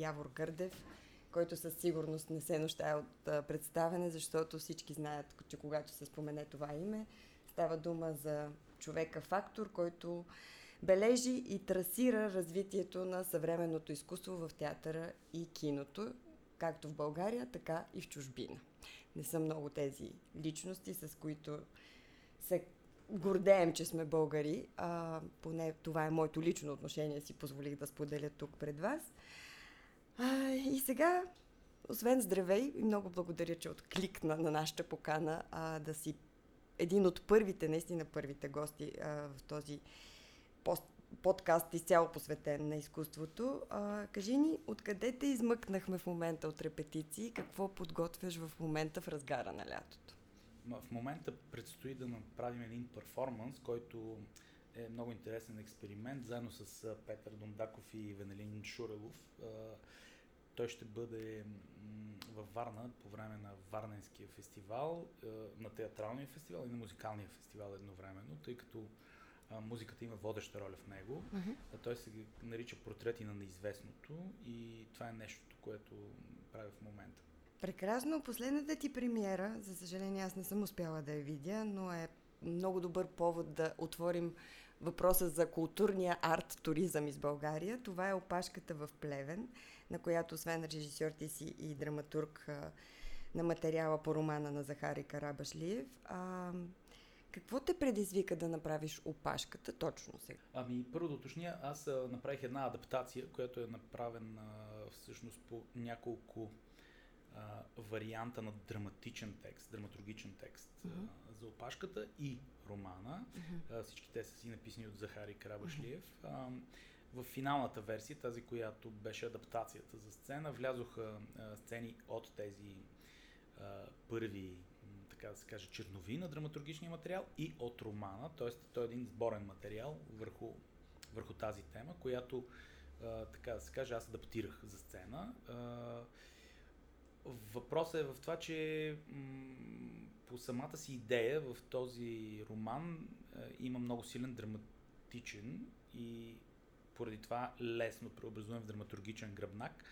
Явор Гърдев, който със сигурност не се нощае от представене, защото всички знаят, че когато се спомене това име, става дума за човека-фактор, който бележи и трасира развитието на съвременното изкуство в театъра и киното, както в България, така и в чужбина. Не са много тези личности, с които се гордеем, че сме българи. А, поне това е моето лично отношение, си позволих да споделя тук пред вас. А, и сега, освен здравей, много благодаря, че откликна на нашата покана а, да си един от първите, наистина първите гости а, в този пост, подкаст изцяло посветен на изкуството. А, кажи ни, откъде те измъкнахме в момента от репетиции? Какво подготвяш в момента в разгара на лятото? В момента предстои да направим един перформанс, който е много интересен експеримент, заедно с Петър Дондаков и Венелин Шурелов. Той ще бъде във Варна по време на Варненския фестивал, на театралния фестивал и на музикалния фестивал едновременно, тъй като музиката има водеща роля в него. Uh-huh. Той се нарича Портрети на неизвестното и това е нещото, което правя в момента. Прекрасно. Последната ти премиера, за съжаление аз не съм успяла да я видя, но е много добър повод да отворим въпроса за културния арт-туризъм из България. Това е опашката в Плевен, на която освен режисьор ти си и драматург на материала по романа на Захари Карабашлиев. А, какво те предизвика да направиш опашката точно сега? Ами, първо да уточня, аз а, направих една адаптация, която е направена всъщност по няколко а, варианта на драматичен текст, драматургичен текст uh-huh. а, за опашката и романа. Uh-huh. А, всички те са си написани от Захари Карабашлиев. Uh-huh. В финалната версия, тази, която беше адаптацията за сцена, влязоха сцени от тези първи, така да се каже, чернови на драматургичния материал и от романа, т.е. той е един сборен материал върху, върху тази тема, която, така да се каже, аз адаптирах за сцена. Въпросът е в това, че по самата си идея в този роман има много силен драматичен и поради това лесно преобразуем в драматургичен гръбнак.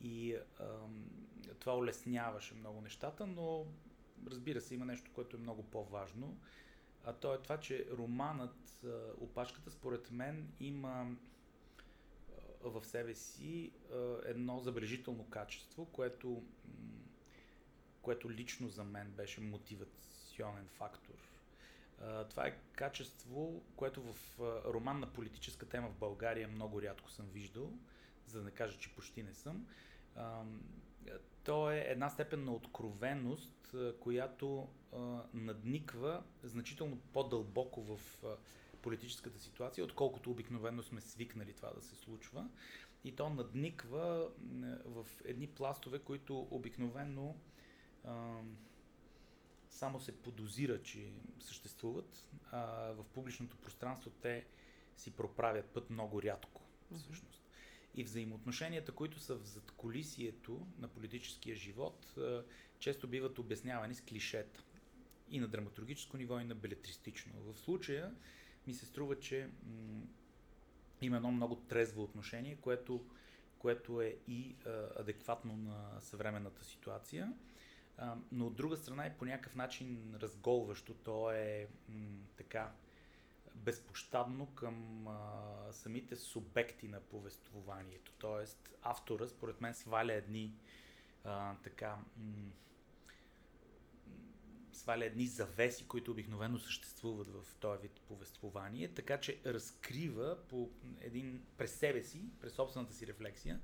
И е, това улесняваше много нещата, но разбира се, има нещо, което е много по-важно. А то е това, че романът, опашката, според мен, има в себе си едно забележително качество, което, което лично за мен беше мотивационен фактор. Това е качество, което в роман на политическа тема в България много рядко съм виждал, за да не кажа, че почти не съм. То е една степен на откровеност, която надниква значително по-дълбоко в политическата ситуация, отколкото обикновено сме свикнали това да се случва. И то надниква в едни пластове, които обикновено само се подозира, че съществуват, а в публичното пространство те си проправят път много рядко, всъщност. И взаимоотношенията, които са в задколисието на политическия живот, често биват обяснявани с клишета. И на драматургическо ниво, и на белетристично. В случая ми се струва, че м- има едно много трезво отношение, което, което е и а, адекватно на съвременната ситуация, но от друга страна е по някакъв начин разголващо. То е м- така безпощадно към а, самите субекти на повествованието. Тоест, автора, според мен, сваля едни а, така м- сваля едни завеси, които обикновено съществуват в този вид повествование, така че разкрива по един, през себе си, през собствената си рефлексия,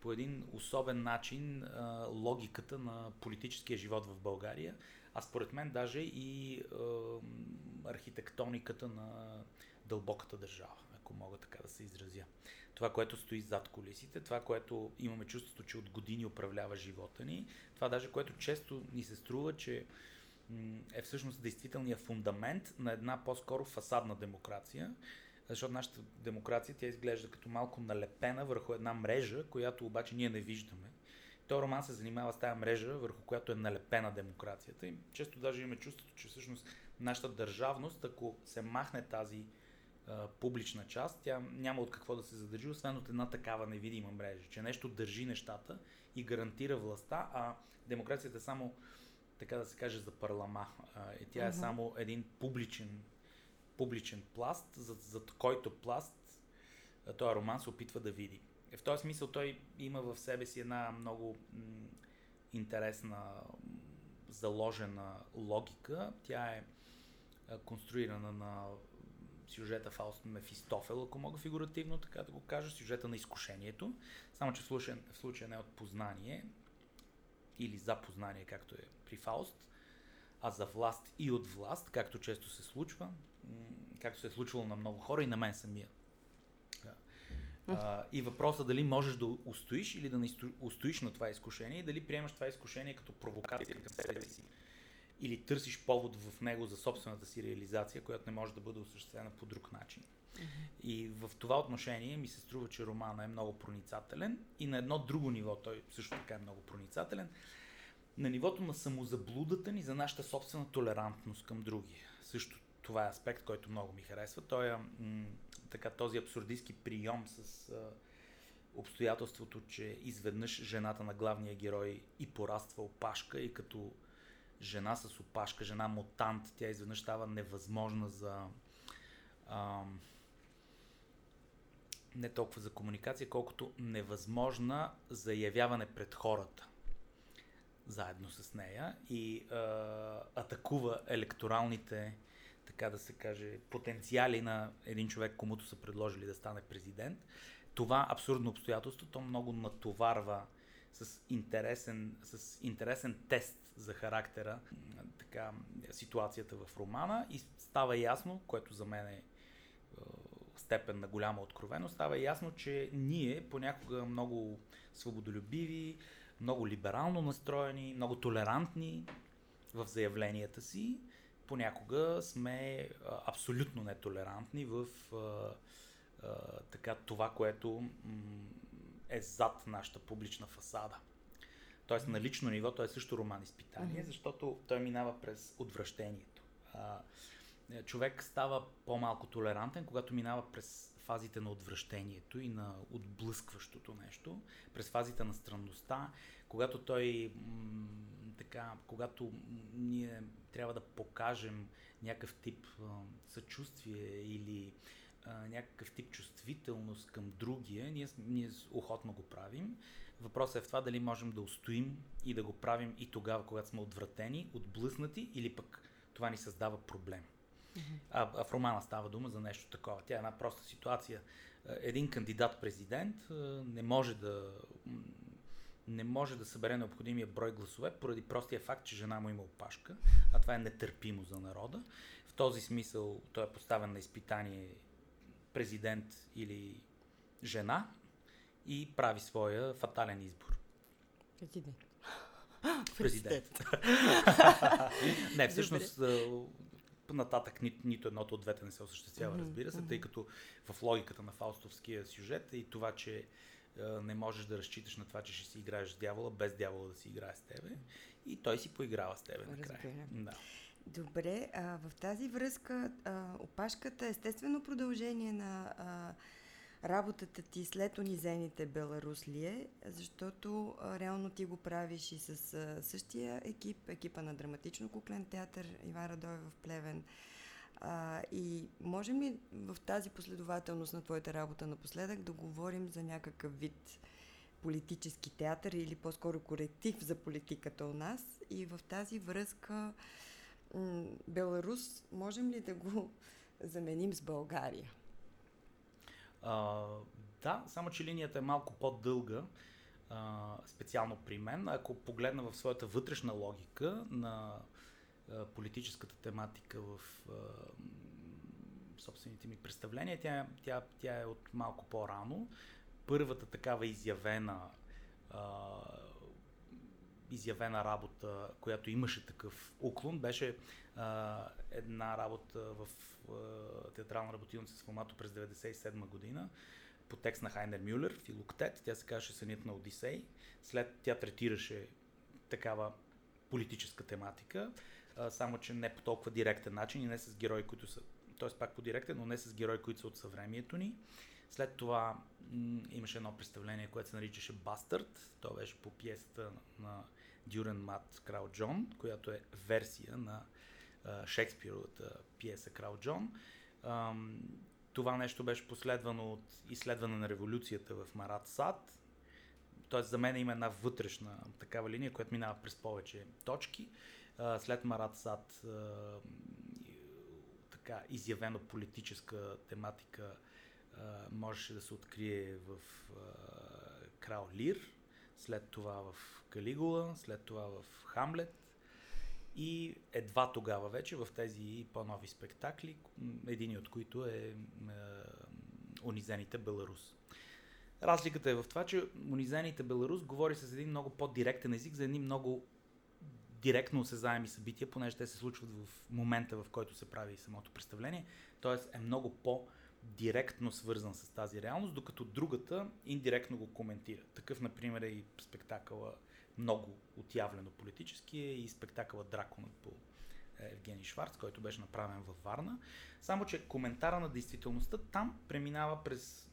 по един особен начин а, логиката на политическия живот в България, а според мен даже и а, архитектониката на дълбоката държава, ако мога така да се изразя. Това, което стои зад колисите, това, което имаме чувството, че от години управлява живота ни, това даже, което често ни се струва, че е всъщност действителният фундамент на една по-скоро фасадна демокрация, защото нашата демокрация тя изглежда като малко налепена върху една мрежа, която обаче ние не виждаме. Той роман се занимава с тази мрежа, върху която е налепена демокрацията. И често даже имаме чувството, че всъщност нашата държавност, ако се махне тази а, публична част, тя няма от какво да се задържи, освен от една такава невидима мрежа, че нещо държи нещата и гарантира властта, а демокрацията е само, така да се каже, за парлама. А, и тя е само един публичен, публичен пласт, за, за който пласт този роман се опитва да види. В този смисъл той има в себе си една много интересна заложена логика. Тя е конструирана на сюжета Фауст Мефистофел, ако мога фигуративно така да го кажа, сюжета на изкушението, само че в случая, в случая не е от познание или за познание, както е при Фауст, а за власт и от власт, както често се случва, както се е случвало на много хора и на мен самия. А, и въпросът дали можеш да устоиш или да не устоиш на това изкушение и дали приемаш това изкушение като провокация към себе си или търсиш повод в него за собствената си реализация, която не може да бъде осъществена по друг начин. И в това отношение ми се струва, че романа е много проницателен и на едно друго ниво той също така е много проницателен. На нивото на самозаблудата ни за нашата собствена толерантност към други. Също това е аспект, който много ми харесва. Той е м- така, този абсурдистски прием с а, обстоятелството, че изведнъж жената на главния герой и пораства опашка и като жена с опашка, жена мутант, тя изведнъж става невъзможна за а, не толкова за комуникация, колкото невъзможна за явяване пред хората заедно с нея и а, атакува електоралните така да се каже, потенциали на един човек, комуто са предложили да стане президент. Това абсурдно обстоятелство, то много натоварва с интересен, с интересен тест за характера, така, ситуацията в романа и става ясно, което за мен е, е степен на голяма откровеност, става ясно, че ние понякога много свободолюбиви, много либерално настроени, много толерантни в заявленията си, понякога сме абсолютно нетолерантни в а, а, така, това, което е зад нашата публична фасада. Тоест на лично ниво той е също роман изпитание, mm-hmm. защото той минава през отвращението. А, човек става по-малко толерантен, когато минава през фазите на отвращението и на отблъскващото нещо, през фазите на странността, когато той така, когато ние трябва да покажем някакъв тип съчувствие или някакъв тип чувствителност към другия, ние, ние охотно го правим. Въпросът е в това дали можем да устоим и да го правим и тогава, когато сме отвратени, отблъснати или пък това ни създава проблем. А, а в романа става дума за нещо такова. Тя е една проста ситуация. Един кандидат-президент не може да не може да събере необходимия брой гласове поради простия факт, че жена му има опашка, а това е нетърпимо за народа. В този смисъл той е поставен на изпитание президент или жена и прави своя фатален избор. Президент. Президент. не, всъщност нататък ни, нито едното от двете не се осъществява, разбира се, тъй като в логиката на фаустовския сюжет и това, че не можеш да разчиташ на това, че ще си играеш с дявола, без дявола да си играе с тебе. И той си поиграва с тебе накрая. Да. Добре, а, в тази връзка а, опашката е естествено продължение на а, работата ти след унизените Беларус ли е, защото а, реално ти го правиш и с а, същия екип, екипа на драматично куклен театър Иван Радой в Плевен. А, и можем ли в тази последователност на твоята работа напоследък да говорим за някакъв вид политически театър или по-скоро коректив за политиката у нас? И в тази връзка м- Беларус можем ли да го заменим с България? А, да, само че линията е малко по-дълга, а, специално при мен. Ако погледна в своята вътрешна логика на политическата тематика в собствените ми представления. Тя, тя, тя е от малко по-рано. Първата такава изявена а, изявена работа, която имаше такъв уклон, беше а, една работа в а, театрална работилница с формато през 1997 година по текст на Хайнер Мюллер, Филоктет. Тя се казваше Сънят на Одисей. След тя третираше такава политическа тематика само че не по толкова директен начин и не с герои, които са т.е. пак по директен, но не с герои, които са от съвремието ни. След това м- имаше едно представление, което се наричаше Бастърд. То беше по пиесата на Дюрен Мат Крал Джон, която е версия на Шекспировата пиеса Крал Джон. Това нещо беше последвано от изследване на революцията в Марат Сад. Тоест за мен има една вътрешна такава линия, която минава през повече точки. След Марат Сад така изявено политическа тематика можеше да се открие в Крал Лир, след това в Калигула, след това в Хамлет и едва тогава вече в тези по-нови спектакли, един от които е, е Унизените Беларус. Разликата е в това, че Унизените Беларус говори с един много по-директен език за едни много директно осезаеми събития, понеже те се случват в момента, в който се прави самото представление. Тоест е много по- директно свързан с тази реалност, докато другата индиректно го коментира. Такъв, например, е и спектакъла много отявлено политически е и спектакъла Драконът по е, Евгений Шварц, който беше направен във Варна. Само, че коментара на действителността там преминава през,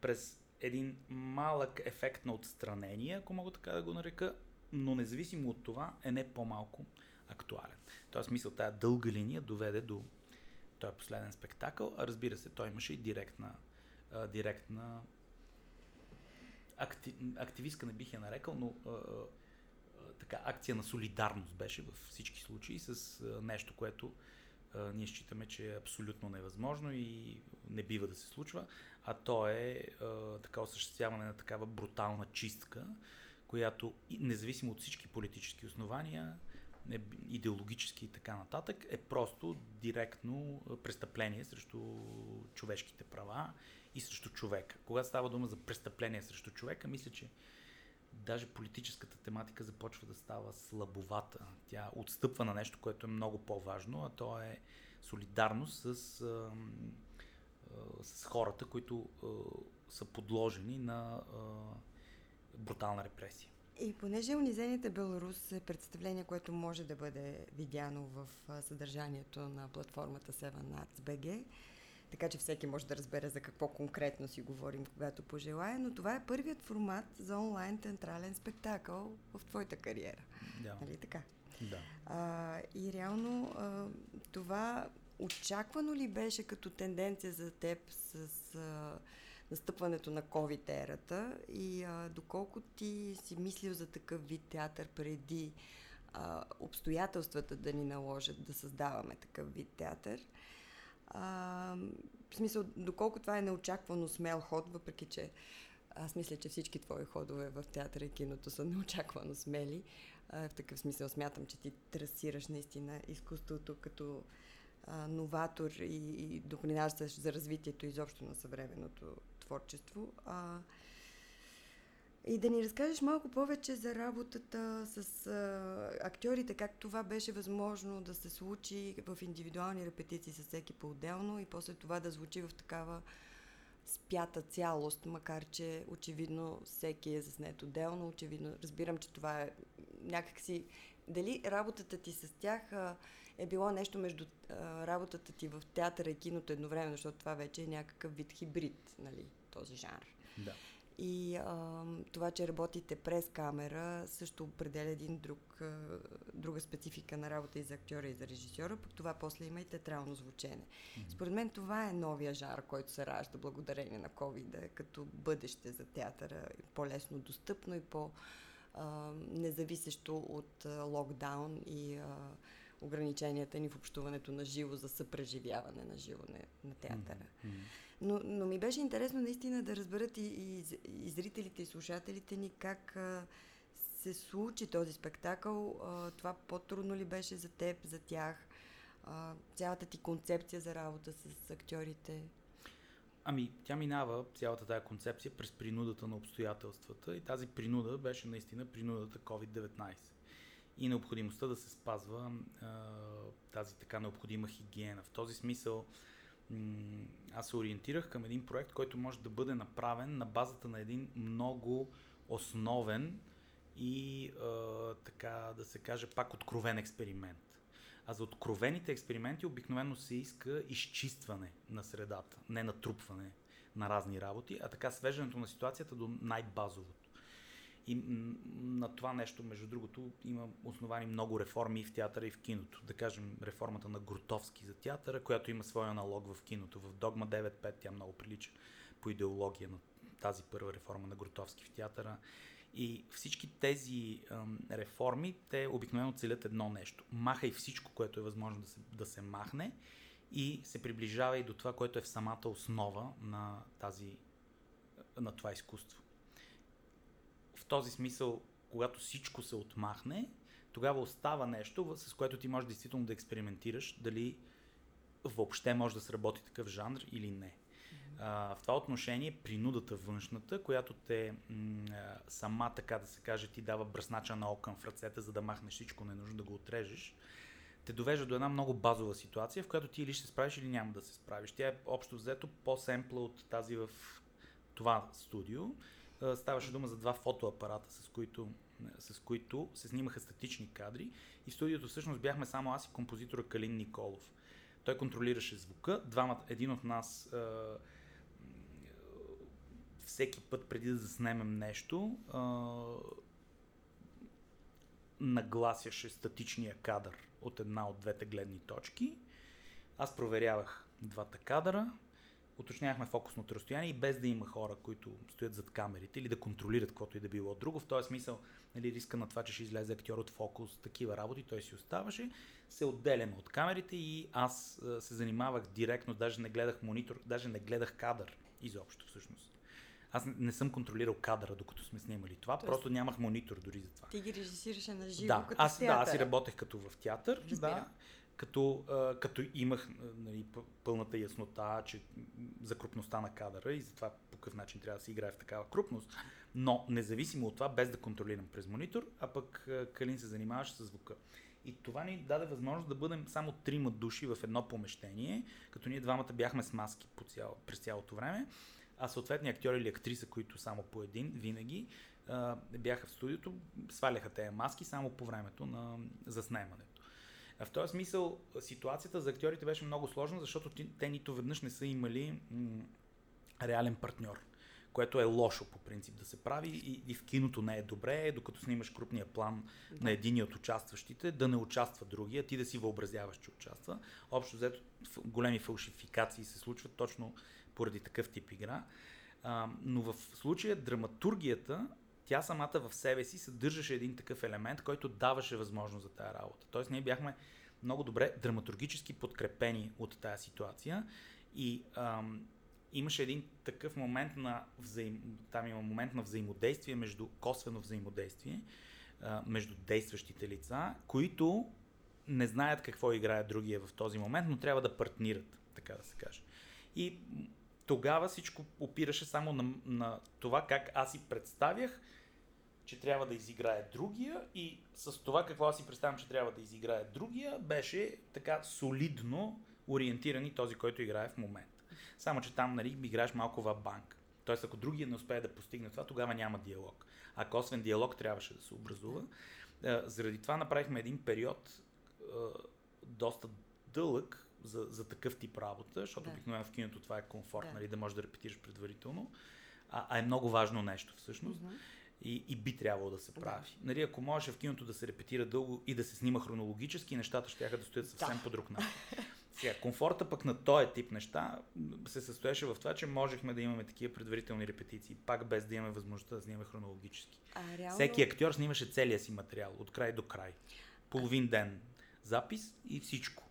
през един малък ефект на отстранение, ако мога така да го нарека, но независимо от това е не по-малко актуален. Тоест, мисъл, тая дълга линия доведе до този последен спектакъл, а разбира се, той имаше и директна, а, директна акти, активистка не бих я нарекал, но а, а, така акция на солидарност беше във всички случаи с а, нещо, което а, ние считаме, че е абсолютно невъзможно и не бива да се случва, а то е а, така осъществяване на такава брутална чистка, която независимо от всички политически основания, идеологически и така нататък, е просто директно престъпление срещу човешките права и срещу човека. Когато става дума за престъпление срещу човека, мисля, че даже политическата тематика започва да става слабовата. Тя отстъпва на нещо, което е много по-важно, а то е солидарност с, с хората, които са подложени на брутална репресия. И понеже Унизените Беларус е представление, което може да бъде видяно в съдържанието на платформата 7 Arts BG, така че всеки може да разбере за какво конкретно си говорим, когато пожелая, но това е първият формат за онлайн театрален спектакъл в твоята кариера. Да. Нали така? Да. А, и реално а, това очаквано ли беше като тенденция за теб с а, настъпването на COVID-ерата и а, доколко ти си мислил за такъв вид театър преди а, обстоятелствата да ни наложат да създаваме такъв вид театър? А, в смисъл, доколко това е неочаквано смел ход, въпреки че аз мисля, че всички твои ходове в театъра и киното са неочаквано смели. А, в такъв смисъл смятам, че ти трасираш наистина изкуството като новатор и, и допринасяш за развитието изобщо на съвременното творчество. А, и да ни разкажеш малко повече за работата с а, актьорите, как това беше възможно да се случи в индивидуални репетиции с всеки по-отделно и после това да звучи в такава спята цялост, макар че очевидно всеки е заснет отделно. Очевидно, разбирам, че това е някакси... Дали работата ти с тях а, е било нещо между а, работата ти в театъра и киното едновременно, защото това вече е някакъв вид хибрид, нали, този жанр. Да. И а, това, че работите през камера, също определя един друг, а, друга специфика на работа и за актьора, и за режисьора, пък това после има и театрално звучене. Mm-hmm. Според мен това е новия жар, който се ражда благодарение на COVID, като бъдеще за театъра, по-лесно достъпно и по-независещо от а, локдаун и а, ограниченията ни в общуването на живо за съпреживяване на живо на, на театъра. Но, но ми беше интересно наистина да разберат и, и, и зрителите, и слушателите ни как а, се случи този спектакъл. А, това по-трудно ли беше за теб, за тях? А, цялата ти концепция за работа с актьорите? Ами, тя минава цялата тази концепция през принудата на обстоятелствата и тази принуда беше наистина принудата COVID-19 и необходимостта да се спазва а, тази така необходима хигиена. В този смисъл аз се ориентирах към един проект, който може да бъде направен на базата на един много основен и а, така да се каже пак откровен експеримент. А за откровените експерименти обикновено се иска изчистване на средата, не натрупване на разни работи, а така свеждането на ситуацията до най-базовото. И на това нещо, между другото, има основани много реформи в театъра и в киното. Да кажем, реформата на Грутовски за театъра, която има своя аналог в киното. В Догма 9.5 тя много прилича по идеология на тази първа реформа на Грутовски в театъра. И всички тези ем, реформи, те обикновено целят едно нещо. Махай всичко, което е възможно да се, да се махне и се приближава и до това, което е в самата основа на, тази, на това изкуство. В този смисъл, когато всичко се отмахне, тогава остава нещо, с което ти можеш действително да експериментираш дали въобще може да сработи такъв жанр или не. А, в това отношение принудата външната, която те м- сама, така да се каже, ти дава бръснача на окън в ръцете, за да махнеш всичко ненужно, да го отрежеш, те довежда до една много базова ситуация, в която ти или ще се справиш, или няма да се справиш. Тя е общо взето по-семпла от тази в това студио. Ставаше дума за два фотоапарата, с които, с които се снимаха статични кадри. И в студиото всъщност бяхме само аз и композитора Калин Николов. Той контролираше звука. Двамата, един от нас всеки път преди да заснемем нещо, нагласяше статичния кадър от една от двете гледни точки. Аз проверявах двата кадъра, уточнявахме фокусното разстояние и без да има хора, които стоят зад камерите или да контролират каквото и да било друго. В този смисъл, нали, риска на това, че ще излезе актьор от фокус, такива работи, той си оставаше. Се отделяме от камерите и аз се занимавах директно, даже не гледах монитор, даже не гледах кадър изобщо всъщност. Аз не съм контролирал кадъра, докато сме снимали това, Тоест, просто нямах монитор дори за това. Ти ги режисираше на живо, да, като аз, театър. Да, аз си работех като в театър, да, като, като имах нали, пълната яснота, че за крупността на кадъра и за това по какъв начин трябва да се играе в такава крупност. Но независимо от това, без да контролирам през монитор, а пък Калин се занимаваше с звука. И това ни даде възможност да бъдем само трима души в едно помещение, като ние двамата бяхме с маски по цяло, през цялото време а съответни актьори или актриса, които само по един винаги бяха в студиото, сваляха тези маски само по времето на заснемането. В този смисъл ситуацията за актьорите беше много сложна, защото те нито веднъж не са имали м- реален партньор, което е лошо по принцип да се прави и, и в киното не е добре, докато снимаш крупния план да. на един от участващите, да не участва другия, ти да си въобразяваш, че участва. Общо взето големи фалшификации се случват точно поради такъв тип игра. А, но в случая драматургията, тя самата в себе си съдържаше един такъв елемент, който даваше възможност за тази работа. Тоест ние бяхме много добре драматургически подкрепени от тази ситуация и ам, имаше един такъв момент на взаим... там има момент на взаимодействие между косвено взаимодействие а, между действащите лица, които не знаят какво играе другия в този момент, но трябва да партнират, така да се каже. И тогава всичко опираше само на, на това как аз си представях, че трябва да изиграе другия и с това какво аз си представям, че трябва да изиграе другия, беше така солидно ориентиран и този, който играе в момента. Само, че там нали, играеш малко в банк. Тоест, ако другия не успее да постигне това, тогава няма диалог. А косвен диалог трябваше да се образува. Заради това направихме един период доста дълъг, за, за такъв тип работа, защото да. обикновено в киното това е комфорт, да. нали, да можеш да репетираш предварително, а, а е много важно нещо всъщност. Mm-hmm. И, и би трябвало да се прави. Да. Нали, ако можеше в киното да се репетира дълго и да се снима хронологически, нещата ще да стоят съвсем да. по друг начин. Сега, комфорта пък на този тип неща се състоеше в това, че можехме да имаме такива предварителни репетиции, пак без да имаме възможността да снимаме хронологически. А, реално... Всеки актьор снимаше целия си материал, от край до край. Половин ден запис и всичко.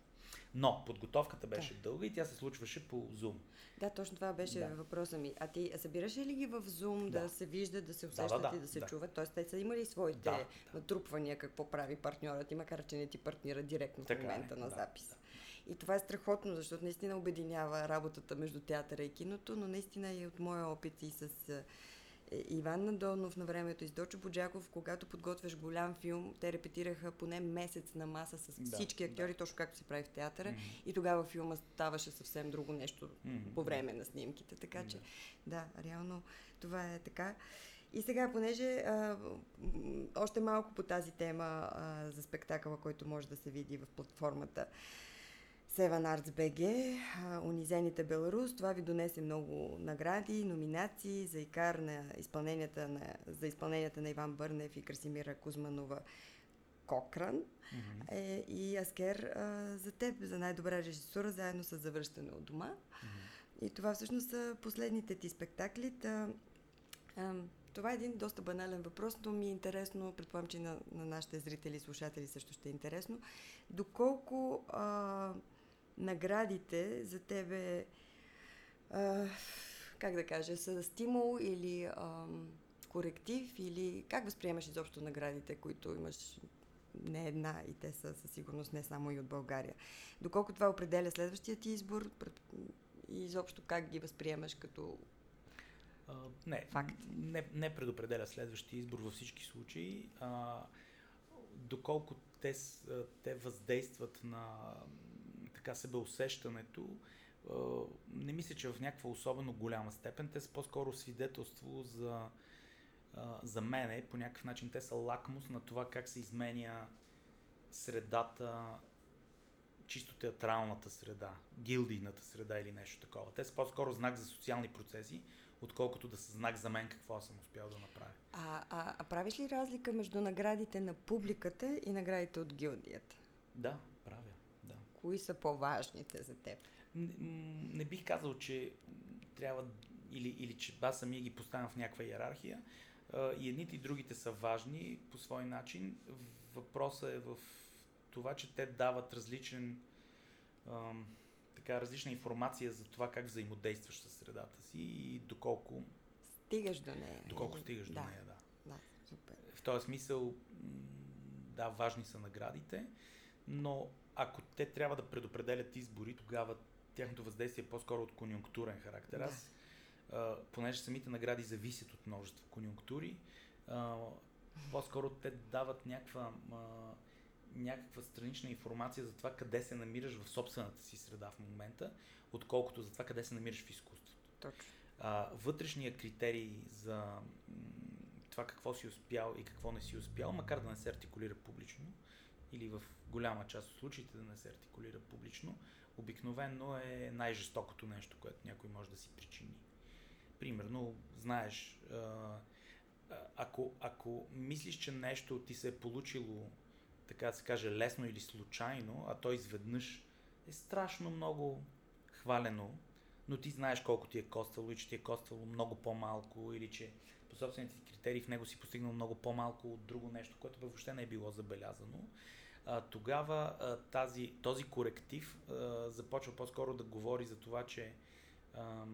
Но подготовката беше да. дълга и тя се случваше по Zoom. Да, точно това беше да. въпроса ми. А ти събираш ли ги в Zoom да, да се вижда, да се усещат да, да, и да се да. чуват? Тоест, те са имали своите да, натрупвания, какво прави партньорът и макар, че не ти партнира директно така в момента е, на запис. Да. И това е страхотно, защото наистина обединява работата между театъра и киното, но наистина и от моя опит и с е, Иван Надонов на времето и с Дочо Боджаков, когато подготвяш голям филм, те репетираха поне месец на маса с да, всички актьори, да. точно както се прави в театъра. Mm-hmm. И тогава филма ставаше съвсем друго нещо mm-hmm. по време на снимките. Така че, да, реално това е така. И сега, понеже а, още малко по тази тема а, за спектакъла, който може да се види в платформата Seven Arts BG, Унизените Беларус, това ви донесе много награди, номинации за икар на изпълненията на, за изпълненията на Иван Бърнев и Красимира Кузманова Кокран mm-hmm. е, и Аскер а, за теб, за най-добра режисура, заедно с Завръщане от дома. Mm-hmm. И това всъщност са последните ти спектакли. Та, а, това е един доста банален въпрос, но ми е интересно, предполагам, че на, на нашите зрители и слушатели също ще е интересно. Доколко а, наградите за тебе, а, как да кажа, са стимул или а, коректив, или как възприемаш изобщо наградите, които имаш не една и те са със сигурност не само и от България. Доколко това определя следващия ти избор и изобщо как ги възприемаш като Uh, не, Факт. Не, не предопределя следващия избор във всички случаи. А, доколко те, те въздействат на така себеусещането, не мисля, че в някаква особено голяма степен. Те са по-скоро свидетелство за, за мене. По някакъв начин те са лакмус на това как се изменя средата, чисто театралната среда, гилдийната среда или нещо такова. Те са по-скоро знак за социални процеси, отколкото да са знак за мен какво съм успял да направя. А, а, а правиш ли разлика между наградите на публиката и наградите от гилдията? Да. Кои са по-важните за теб? Не, не бих казал, че трябва или, или че аз самия ги поставям в някаква иерархия. И едните и другите са важни по свой начин. Въпросът е в това, че те дават различен така различна информация за това как взаимодействаш с средата си и доколко стигаш до нея. Доколко стигаш да. до нея, да. Да, супер. В този смисъл, да, важни са наградите, но ако те трябва да предопределят избори, тогава тяхното въздействие е по-скоро от конюнктурен характер. Да. Аз, а, понеже самите награди зависят от множество конюнктури, а, по-скоро те дават някаква а, някаква странична информация за това къде се намираш в собствената си среда в момента, отколкото за това къде се намираш в изкуството. Точно. А, вътрешния критерий за м- това какво си успял и какво не си успял, макар да не се артикулира публично, или в голяма част от случаите да не се артикулира публично, обикновено е най-жестокото нещо, което някой може да си причини. Примерно, знаеш, ако, ако мислиш, че нещо ти се е получило така да се каже, лесно или случайно, а то изведнъж е страшно много хвалено, но ти знаеш колко ти е коствало и че ти е коствало много по-малко или че по собствените критерии в него си постигнал много по-малко от друго нещо, което въобще не е било забелязано. А, тогава а, тази, този коректив а, започва по-скоро да говори за това, че а,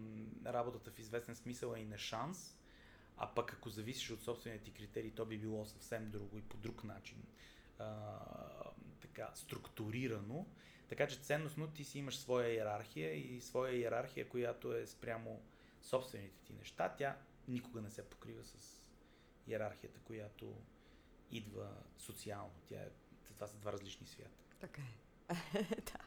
работата в известен смисъл е и на шанс, а пък ако зависиш от собствените ти критерии, то би било съвсем друго и по друг начин а, така, структурирано. Така че ценностно ти си имаш своя иерархия и своя иерархия, която е спрямо собствените ти неща. Тя никога не се покрива с иерархията, която идва социално. Тя е, това са два различни свята. Така е. да.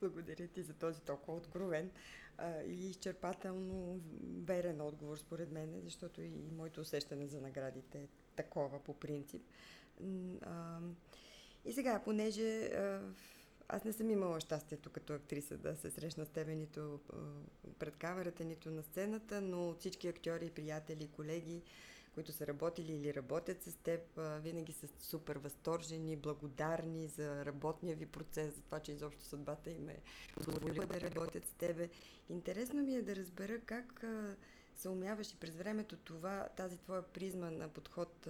Благодаря ти за този толкова откровен а, и изчерпателно верен отговор, според мен, защото и моето усещане за наградите е такова по принцип. А, и сега, понеже а, аз не съм имала щастието като актриса да се срещна с тебе нито пред камерата, нито на сцената, но всички актьори, приятели, колеги, които са работили или работят с теб, винаги са супер възторжени, благодарни за работния ви процес, за това, че изобщо съдбата им е позволила да работят с тебе. Интересно ми е да разбера как а, се умяваш и през времето това, тази твоя призма на подход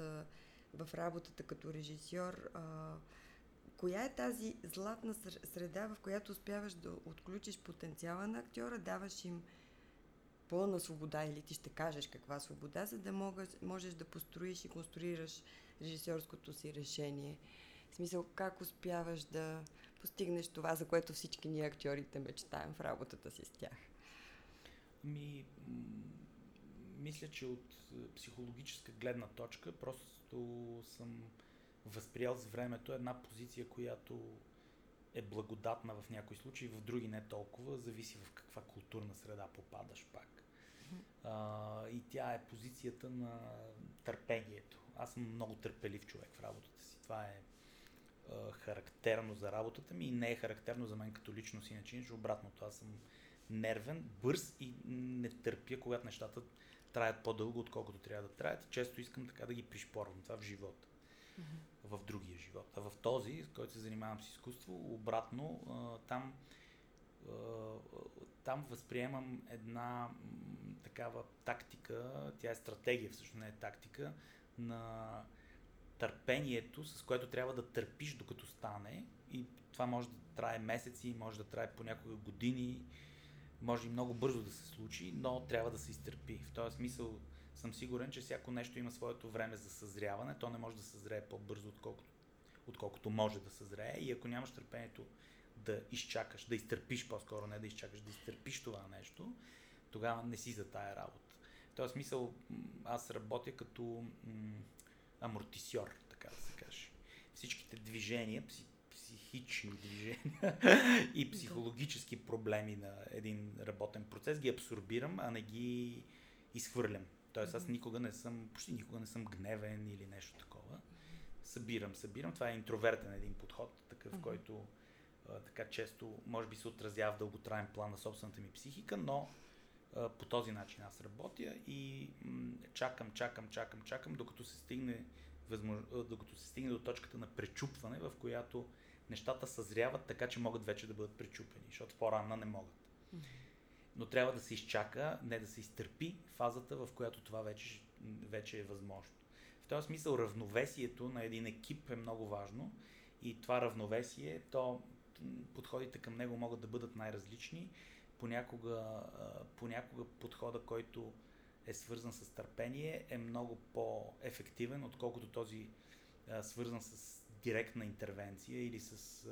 в работата като режисьор, коя е тази златна среда, в която успяваш да отключиш потенциала на актьора, даваш им пълна свобода или ти ще кажеш каква свобода, за да можеш, можеш да построиш и конструираш режисьорското си решение. В смисъл, как успяваш да постигнеш това, за което всички ние актьорите мечтаем в работата си с тях? Ми, мисля, че от психологическа гледна точка просто съм възприял с времето една позиция, която е благодатна в някои случаи, в други не толкова, зависи в каква културна среда попадаш пак. А, и тя е позицията на търпението. Аз съм много търпелив човек в работата си. Това е а, характерно за работата ми и не е характерно за мен като личност, иначе нищо обратното. Аз съм нервен, бърз и не търпя, когато нещата траят по-дълго, отколкото трябва да траят. Често искам така да ги пришпорвам. Това в живота. В другия живот. А в този, с който се занимавам с изкуство, обратно, там там възприемам една такава тактика, тя е стратегия, всъщност не е тактика, на търпението, с което трябва да търпиш докато стане и това може да трае месеци, може да трае понякога години, може и много бързо да се случи, но трябва да се изтърпи. В този смисъл съм сигурен, че всяко нещо има своето време за съзряване. То не може да съзрее по-бързо, отколкото, отколкото може да съзрее. И ако нямаш търпението да изчакаш, да изтърпиш по-скоро, не да изчакаш, да изтърпиш това нещо, тогава не си за тая работа. В този смисъл аз работя като м- амортисьор, така да се каже. Всичките движения, психични движения и психологически проблеми на един работен процес ги абсорбирам, а не ги изхвърлям. Тоест аз никога не съм, почти никога не съм гневен или нещо такова. Събирам, събирам. Това е интровертен един подход, такъв, uh-huh. който а, така често може би се отразява в дълготраен план на собствената ми психика, но а, по този начин аз работя и м- чакам, чакам, чакам, чакам, докато се стигне възмож... докато се стигне до точката на пречупване, в която нещата съзряват така, че могат вече да бъдат пречупени, защото по-рано не могат. Но трябва да се изчака, не да се изтърпи фазата, в която това вече, вече е възможно. В този смисъл равновесието на един екип е много важно и това равновесие, то подходите към него могат да бъдат най-различни. Понякога, понякога подхода, който е свързан с търпение, е много по-ефективен, отколкото този свързан с директна интервенция или с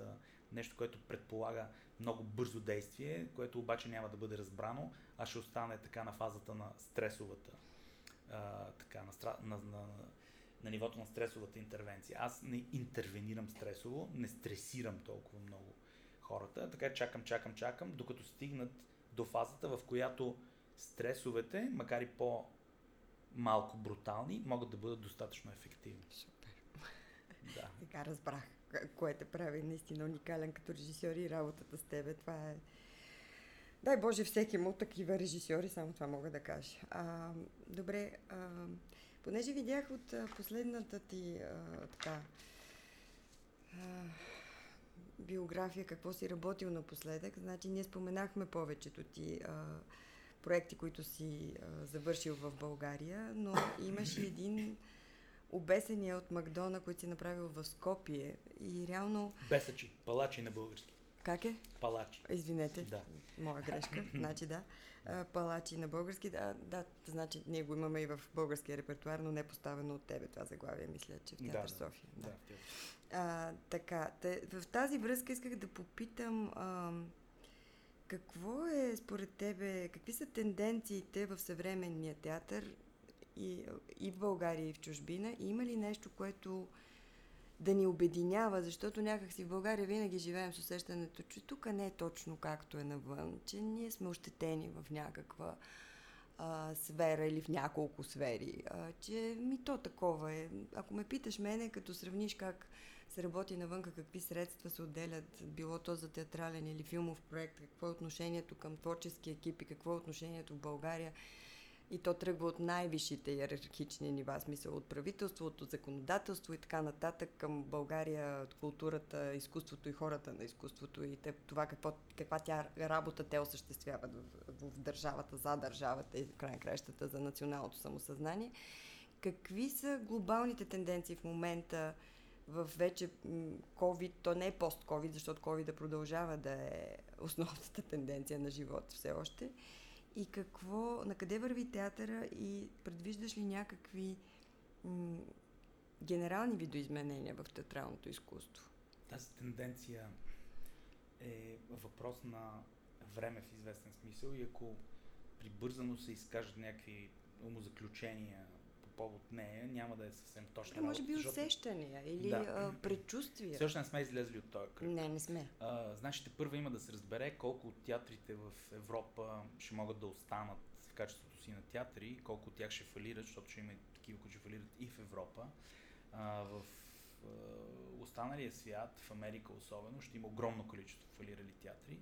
нещо, което предполага много бързо действие, което обаче няма да бъде разбрано, а ще остане така на фазата на стресовата, а, така, на, на, на, на нивото на стресовата интервенция. Аз не интервенирам стресово, не стресирам толкова много хората, така чакам, чакам, чакам, докато стигнат до фазата, в която стресовете, макар и по малко брутални, могат да бъдат достатъчно ефективни. Да. Така разбрах, кое те прави наистина уникален като режисьор и работата с тебе. Това е... Дай Боже, всеки му такива режисьори, само това мога да кажа. А, добре, а, понеже видях от последната ти а, така а, биография, какво си работил напоследък, значи ние споменахме повечето ти а, проекти, които си а, завършил в България, но имаш един обесения от Макдона, които си направил в Скопие. И реално... Бесачи, палачи на български. Как е? Палачи. Извинете, да. моя грешка. значи да. Палачи на български, да, да, значи ние го имаме и в българския репертуар, но не поставено от тебе това заглавие, мисля, че в Театър да, София. Да. да. А, така, те, в тази връзка исках да попитам а, какво е според тебе, какви са тенденциите в съвременния театър и, и в България, и в чужбина? И има ли нещо, което да ни обединява, защото някакси в България винаги живеем с усещането, че тук не е точно както е навън, че ние сме ощетени в някаква а, сфера или в няколко сфери, а, че ми то такова е. Ако ме питаш мене, като сравниш как се работи навън, какви средства се отделят, било то за театрален или филмов проект, какво е отношението към творчески екипи, какво е отношението в България, и то тръгва от най-висшите иерархични нива, смисъл от правителството, от законодателство и така нататък към България, от културата, изкуството и хората на изкуството и това какво, каква тя работа те осъществяват в, в държавата, за държавата и в край кращата за националното самосъзнание. Какви са глобалните тенденции в момента в вече COVID, то не е пост-COVID, защото COVID да продължава да е основната тенденция на живота все още и какво, на къде върви театъра и предвиждаш ли някакви м- генерални видоизменения в театралното изкуство? Тази тенденция е въпрос на време в известен смисъл и ако прибързано се изкажат някакви умозаключения повод нея, няма да е съвсем точно. Може би защото... усещания или да. а, предчувствия. Още не сме излезли от този кръг. Не, не сме. А, значи, първо има да се разбере колко от театрите в Европа ще могат да останат в качеството си на театри, колко от тях ще фалират, защото ще има такива, които ще фалират и в Европа. А, в а, останалия свят, в Америка особено, ще има огромно количество фалирали театри.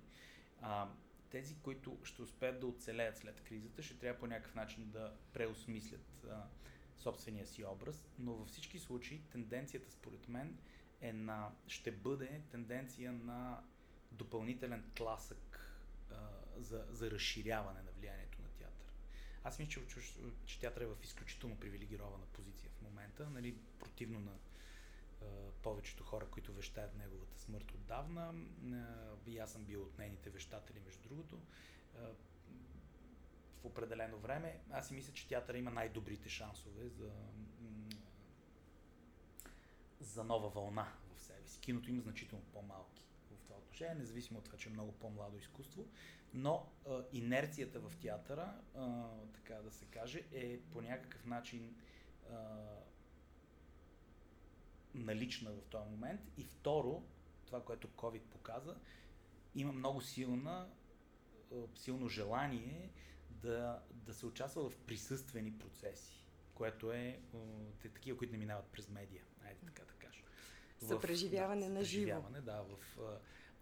А, тези, които ще успеят да оцелеят след кризата, ще трябва по някакъв начин да преосмислят а, собствения си образ, но във всички случаи тенденцията според мен е на, ще бъде тенденция на допълнителен тласък а, за, за разширяване на влиянието на театър. Аз мисля, че, че, театър е в изключително привилегирована позиция в момента, нали, противно на а, повечето хора, които вещаят неговата смърт отдавна. А, и аз съм бил от нейните вещатели, между другото. А, в определено време. Аз си мисля, че театър има най-добрите шансове за, за нова вълна в себе си. Киното има значително по-малки в това отношение, независимо от това, че е много по-младо изкуство. Но а, инерцията в театъра, а, така да се каже, е по някакъв начин а, налична в този момент. И второ, това, което COVID показа, има много силна, силно желание да, да се участва в присъствени процеси, което е те, такива, които не минават през медия, айде така да кажа. Съпреживяване да, на живо. Да, в,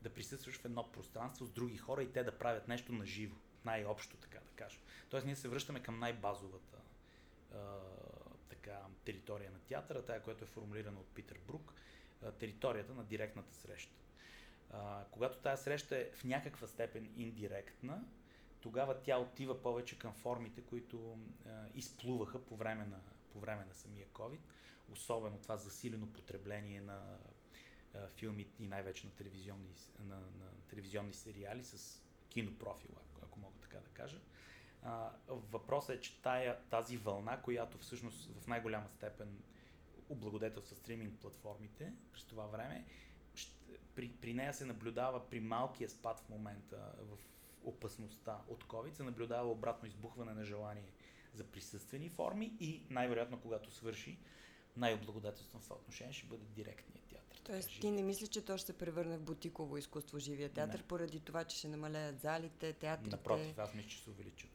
да присъстваш в едно пространство с други хора и те да правят нещо на живо, най-общо, така да кажа. Тоест ние се връщаме към най-базовата а, така, територия на театъра, тая, която е формулирана от Питър Брук, а, територията на директната среща. А, когато тази среща е в някаква степен индиректна, тогава тя отива повече към формите, които а, изплуваха по време, на, по време на самия COVID, особено това засилено потребление на а, филми и най-вече на телевизионни, на, на телевизионни сериали с кинопрофила, ако мога така да кажа. А, въпросът е, че тая, тази вълна, която всъщност в най-голяма степен облагодетелства стриминг платформите през това време, при, при нея се наблюдава при малкия спад в момента в опасността от COVID се наблюдава обратно избухване на желание за присъствени форми и най-вероятно, когато свърши, най-облагодателствено в това отношение ще бъде директният театър. Тоест ти не мислиш, че то ще се превърне в бутиково изкуство, живия театър, не. поради това, че ще намалеят залите, театрите? Напротив, аз мисля, че се увеличат.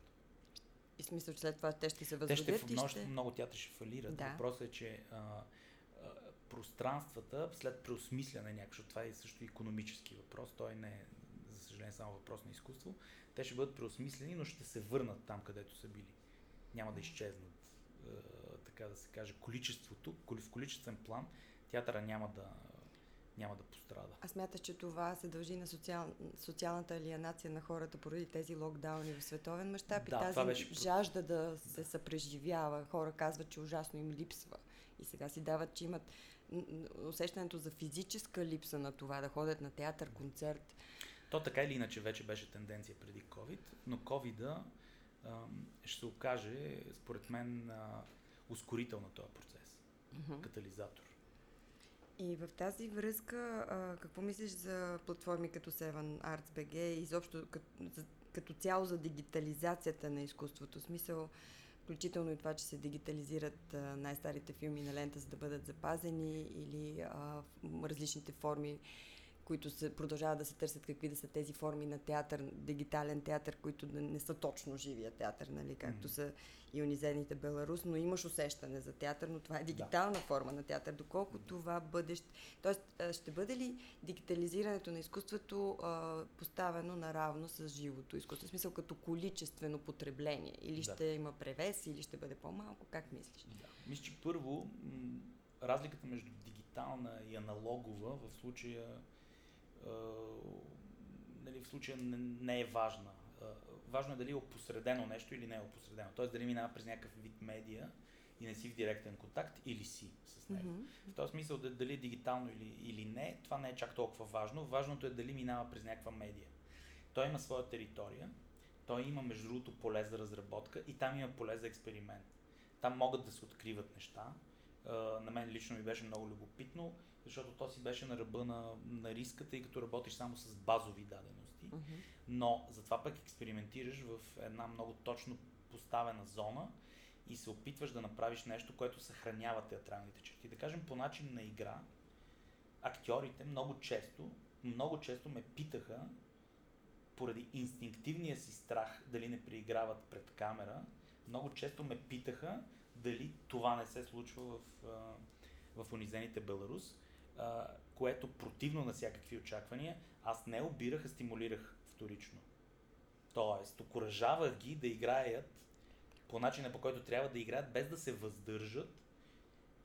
И смисъл, че след това те ще се възродят те ще, и ще... Много театри ще фалират. Да. Въпросът е, че а, а, пространствата след преосмисляне някакво, това е също економически въпрос, той не е съжаление само въпрос на изкуство, те ще бъдат преосмислени, но ще се върнат там, където са били. Няма да изчезнат, е, така да се каже, количеството, в количествен план театъра няма да, няма да пострада. А смяташ, че това се дължи на социал... социалната алиенация на хората поради тези локдауни в световен мащаб да, и тази беше... жажда да се да. съпреживява. Хора казват, че ужасно им липсва. И сега си дават, че имат усещането за физическа липса на това, да ходят на театър, концерт. То така или иначе вече беше тенденция преди COVID, но COVID ще се окаже, според мен, а, ускорител на този процес. Mm-hmm. Катализатор. И в тази връзка, а, какво мислиш за платформи като Seven Arts BG и изобщо като, за, като цяло за дигитализацията на изкуството? Смисъл, включително и това, че се дигитализират а, най-старите филми на лента, за да бъдат запазени или а, различните форми които се, продължават да се търсят какви да са тези форми на театър, дигитален театър, които да не са точно живия театър, нали, както mm-hmm. са ионизените Беларус, но имаш усещане за театър, но това е дигитална да. форма на театър. Доколко mm-hmm. това бъдеще... Тоест, ще бъде ли дигитализирането на изкуството а, поставено наравно с живото изкуство? В смисъл като количествено потребление? Или да. ще има превес, или ще бъде по-малко? Как мислиш? Да. Мисля, че първо разликата между дигитална и аналогова в случая нали, в случая не, е важна. Важно е дали е опосредено нещо или не е опосредено. Тоест дали минава през някакъв вид медия и не си в директен контакт или си с него. Mm-hmm. В този смисъл дали е дигитално или, или не, това не е чак толкова важно. Важното е дали минава през някаква медия. Той има своя територия, той има между другото поле за разработка и там има поле за експеримент. Там могат да се откриват неща. На мен лично ми беше много любопитно защото то си беше на ръба на, на риска, тъй като работиш само с базови дадености. Mm-hmm. Но затова пък експериментираш в една много точно поставена зона и се опитваш да направиш нещо, което съхранява театралните черти. Да кажем, по начин на игра, актьорите много често, много често ме питаха поради инстинктивния си страх дали не прииграват пред камера, много често ме питаха дали това не се случва в, в унизените Беларус, което противно на всякакви очаквания, аз не обирах, а стимулирах вторично. Тоест, окоръжавах ги да играят по начина по който трябва да играят, без да се въздържат,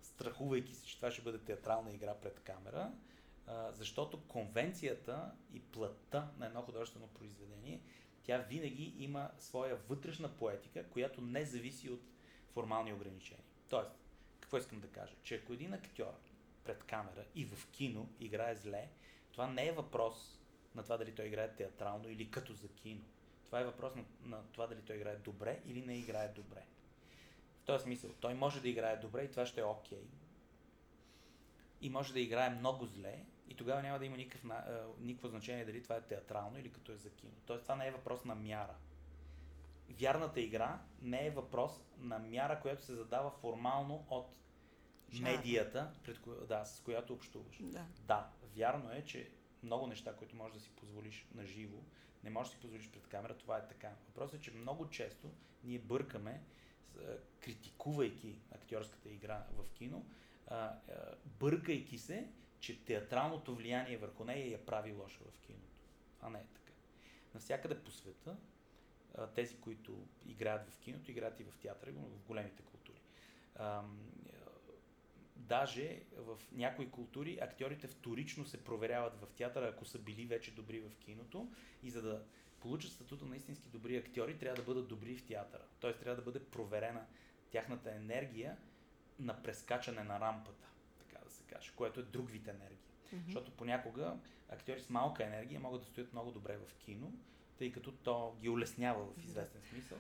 страхувайки се, че това ще бъде театрална игра пред камера, защото конвенцията и плътта на едно художествено произведение, тя винаги има своя вътрешна поетика, която не зависи от формални ограничения. Тоест, какво искам да кажа? Че ако един актьор пред камера и в кино играе зле, това не е въпрос на това дали той играе театрално или като за кино. Това е въпрос на, на това дали той играе добре или не играе добре. В този смисъл, той може да играе добре и това ще е окей. Okay. И може да играе много зле и тогава няма да има никакъв, никакво значение дали това е театрално или като е за кино. Тоест това не е въпрос на мяра. Вярната игра не е въпрос на мяра, която се задава формално от медията, пред ко... да, с която общуваш. Да. да, вярно е, че много неща, които можеш да си позволиш на живо, не можеш да си позволиш пред камера, това е така. Въпросът е, че много често ние бъркаме, критикувайки актьорската игра в кино, бъркайки се, че театралното влияние върху нея я прави лоша в киното. А не е така. Навсякъде по света тези, които играят в киното, играят и в театъра, в големите култури. Даже в някои култури актьорите вторично се проверяват в театъра, ако са били вече добри в киното и за да получат статута на истински добри актьори, трябва да бъдат добри в театъра. Тоест трябва да бъде проверена тяхната енергия на прескачане на рампата, така да се каже, което е друг вид енергия. Mm-hmm. Защото понякога актьори с малка енергия могат да стоят много добре в кино, тъй като то ги улеснява в известен смисъл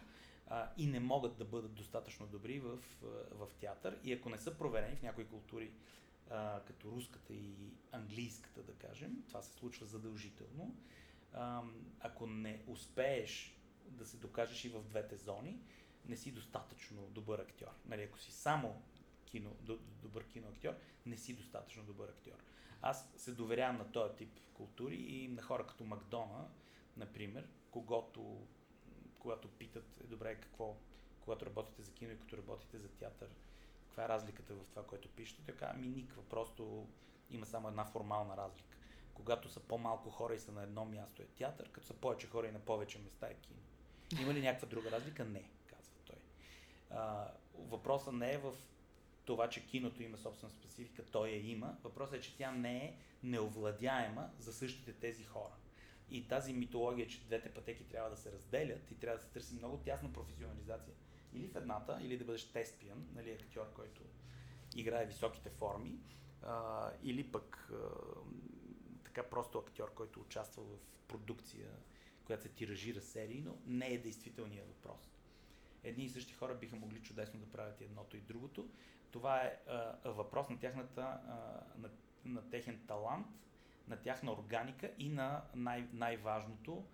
а, и не могат да бъдат достатъчно добри в, в театър. И ако не са проверени в някои култури, а, като руската и английската, да кажем, това се случва задължително. А, ако не успееш да се докажеш и в двете зони, не си достатъчно добър актьор. Нали, ако си само кино, добър киноактьор, не си достатъчно добър актьор. Аз се доверявам на този тип култури и на хора като Макдона, например, когато когато питат, е добре, какво, когато работите за кино и като работите за театър, каква е разликата в това, което пишете? Така, ми никаква, просто има само една формална разлика. Когато са по-малко хора и са на едно място е театър, като са повече хора и на повече места е кино. Има ли някаква друга разлика? Не, казва той. А, въпросът не е в това, че киното има собствена специфика, той я има. Въпросът е, че тя не е неовладяема за същите тези хора. И тази митология, че двете пътеки трябва да се разделят и трябва да се търси много тясна професионализация. Или в едната, или да бъдеш теспиан, нали, актьор, който играе високите форми, а, или пък а, така просто актьор, който участва в продукция, която се тиражира серийно, не е действителният въпрос. Едни и същи хора биха могли чудесно да правят едното и другото. Това е а, въпрос на тяхната, а, на, на техен талант, на тяхна органика и на най- най-важното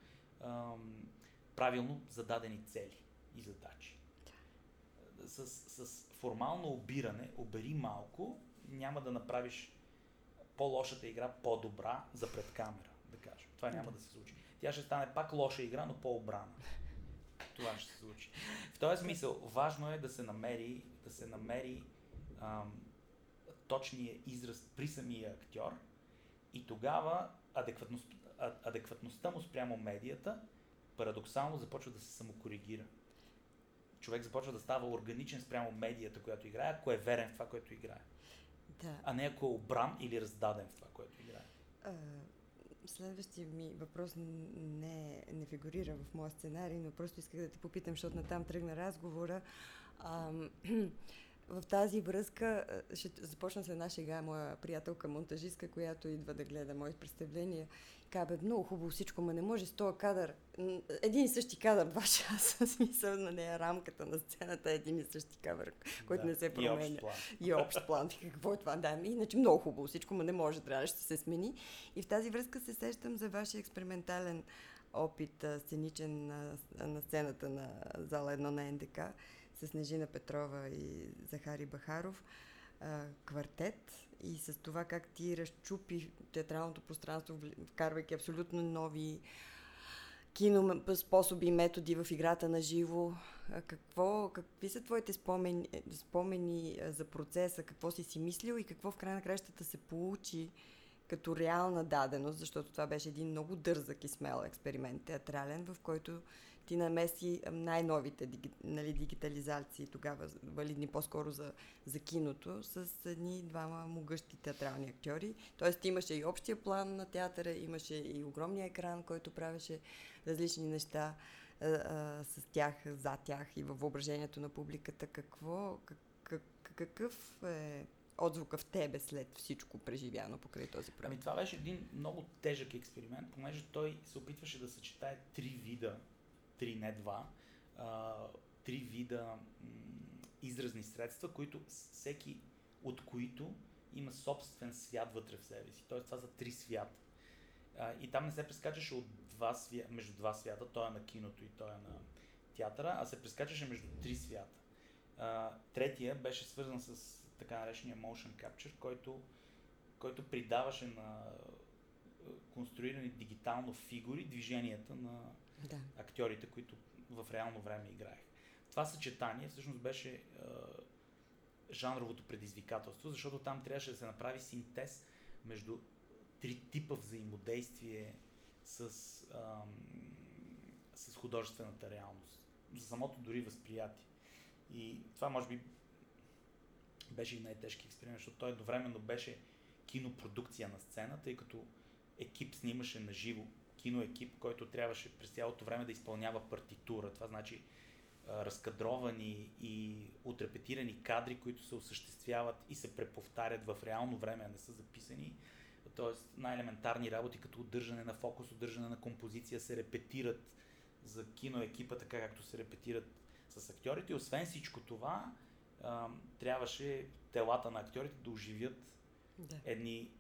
ам, правилно зададени цели и задачи. С, с формално обиране, обери малко, няма да направиш по-лошата игра по-добра за пред камера, да кажем. Това няма да се случи. Тя ще стане пак лоша игра, но по-обрана. Това ще се случи. В този смисъл, важно е да се намери, да се намери ам, точния израз при самия актьор, и тогава адекватност, адекватността му спрямо медията парадоксално започва да се самокоригира. Човек започва да става органичен спрямо медията, която играе, ако е верен в това, което играе. Да. А не ако е обран или раздаден в това, което играе. А, следващия ми въпрос не, не фигурира в моя сценарий, но просто исках да те попитам, защото натам тръгна разговора. А, в тази връзка ще започна с една шега, моя приятелка монтажистка, която идва да гледа моите представления. Казва, много хубаво всичко, ма не може с този кадър. Един и същи кадър, два часа, смисъл на нея, рамката на сцената е един и същи кадър, който да, не се променя. И общ план. И общ план. Какво е това? Да, ми, иначе много хубаво всичко, ма не може, трябва, ще се смени. И в тази връзка се сещам за вашия експериментален опит сценичен на, на сцената на зала 1 на НДК с Снежина Петрова и Захари Бахаров, квартет и с това как ти разчупи театралното пространство, вкарвайки абсолютно нови кино способи и методи в играта на живо. Какво, какви са твоите спомени, спомени за процеса, какво си си мислил и какво в край на кращата се получи като реална даденост, защото това беше един много дързък и смел експеримент театрален, в който ти намеси най-новите нали, дигитализации, тогава валидни по-скоро за, за киното, с едни двама могъщи театрални актьори. Тоест имаше и общия план на театъра, имаше и огромния екран, който правеше различни неща а, а, с тях, за тях и във въображението на публиката. Какво, как, как, какъв е отзвука в тебе след всичко преживяно покрай този проект? Ами това беше един много тежък експеримент, понеже той се опитваше да съчетае три вида, три, не два, а, три вида м- изразни средства, които всеки от които има собствен свят вътре в себе си. Тоест това са три свята. А, и там не се прескачаше от два свя... между два свята, той е на киното и той е на театъра, а се прескачаше между три свята. А, третия беше свързан с така наречения motion capture, който, който придаваше на конструирани дигитално фигури движенията на да. актьорите, които в реално време играех. Това съчетание всъщност беше е, жанровото предизвикателство, защото там трябваше да се направи синтез между три типа взаимодействие с, е, с художествената реалност, за самото дори възприятие. И това може би беше и най-тежки експеримент, защото той едновременно беше кинопродукция на сцена, тъй като екип снимаше на живо, киноекип, който трябваше през цялото време да изпълнява партитура. Това значи разкадровани и отрепетирани кадри, които се осъществяват и се преповтарят в реално време, а не са записани. Тоест най-елементарни работи, като удържане на фокус, удържане на композиция, се репетират за киноекипа, така както се репетират с актьорите. И освен всичко това, трябваше телата на актьорите да оживят да. едни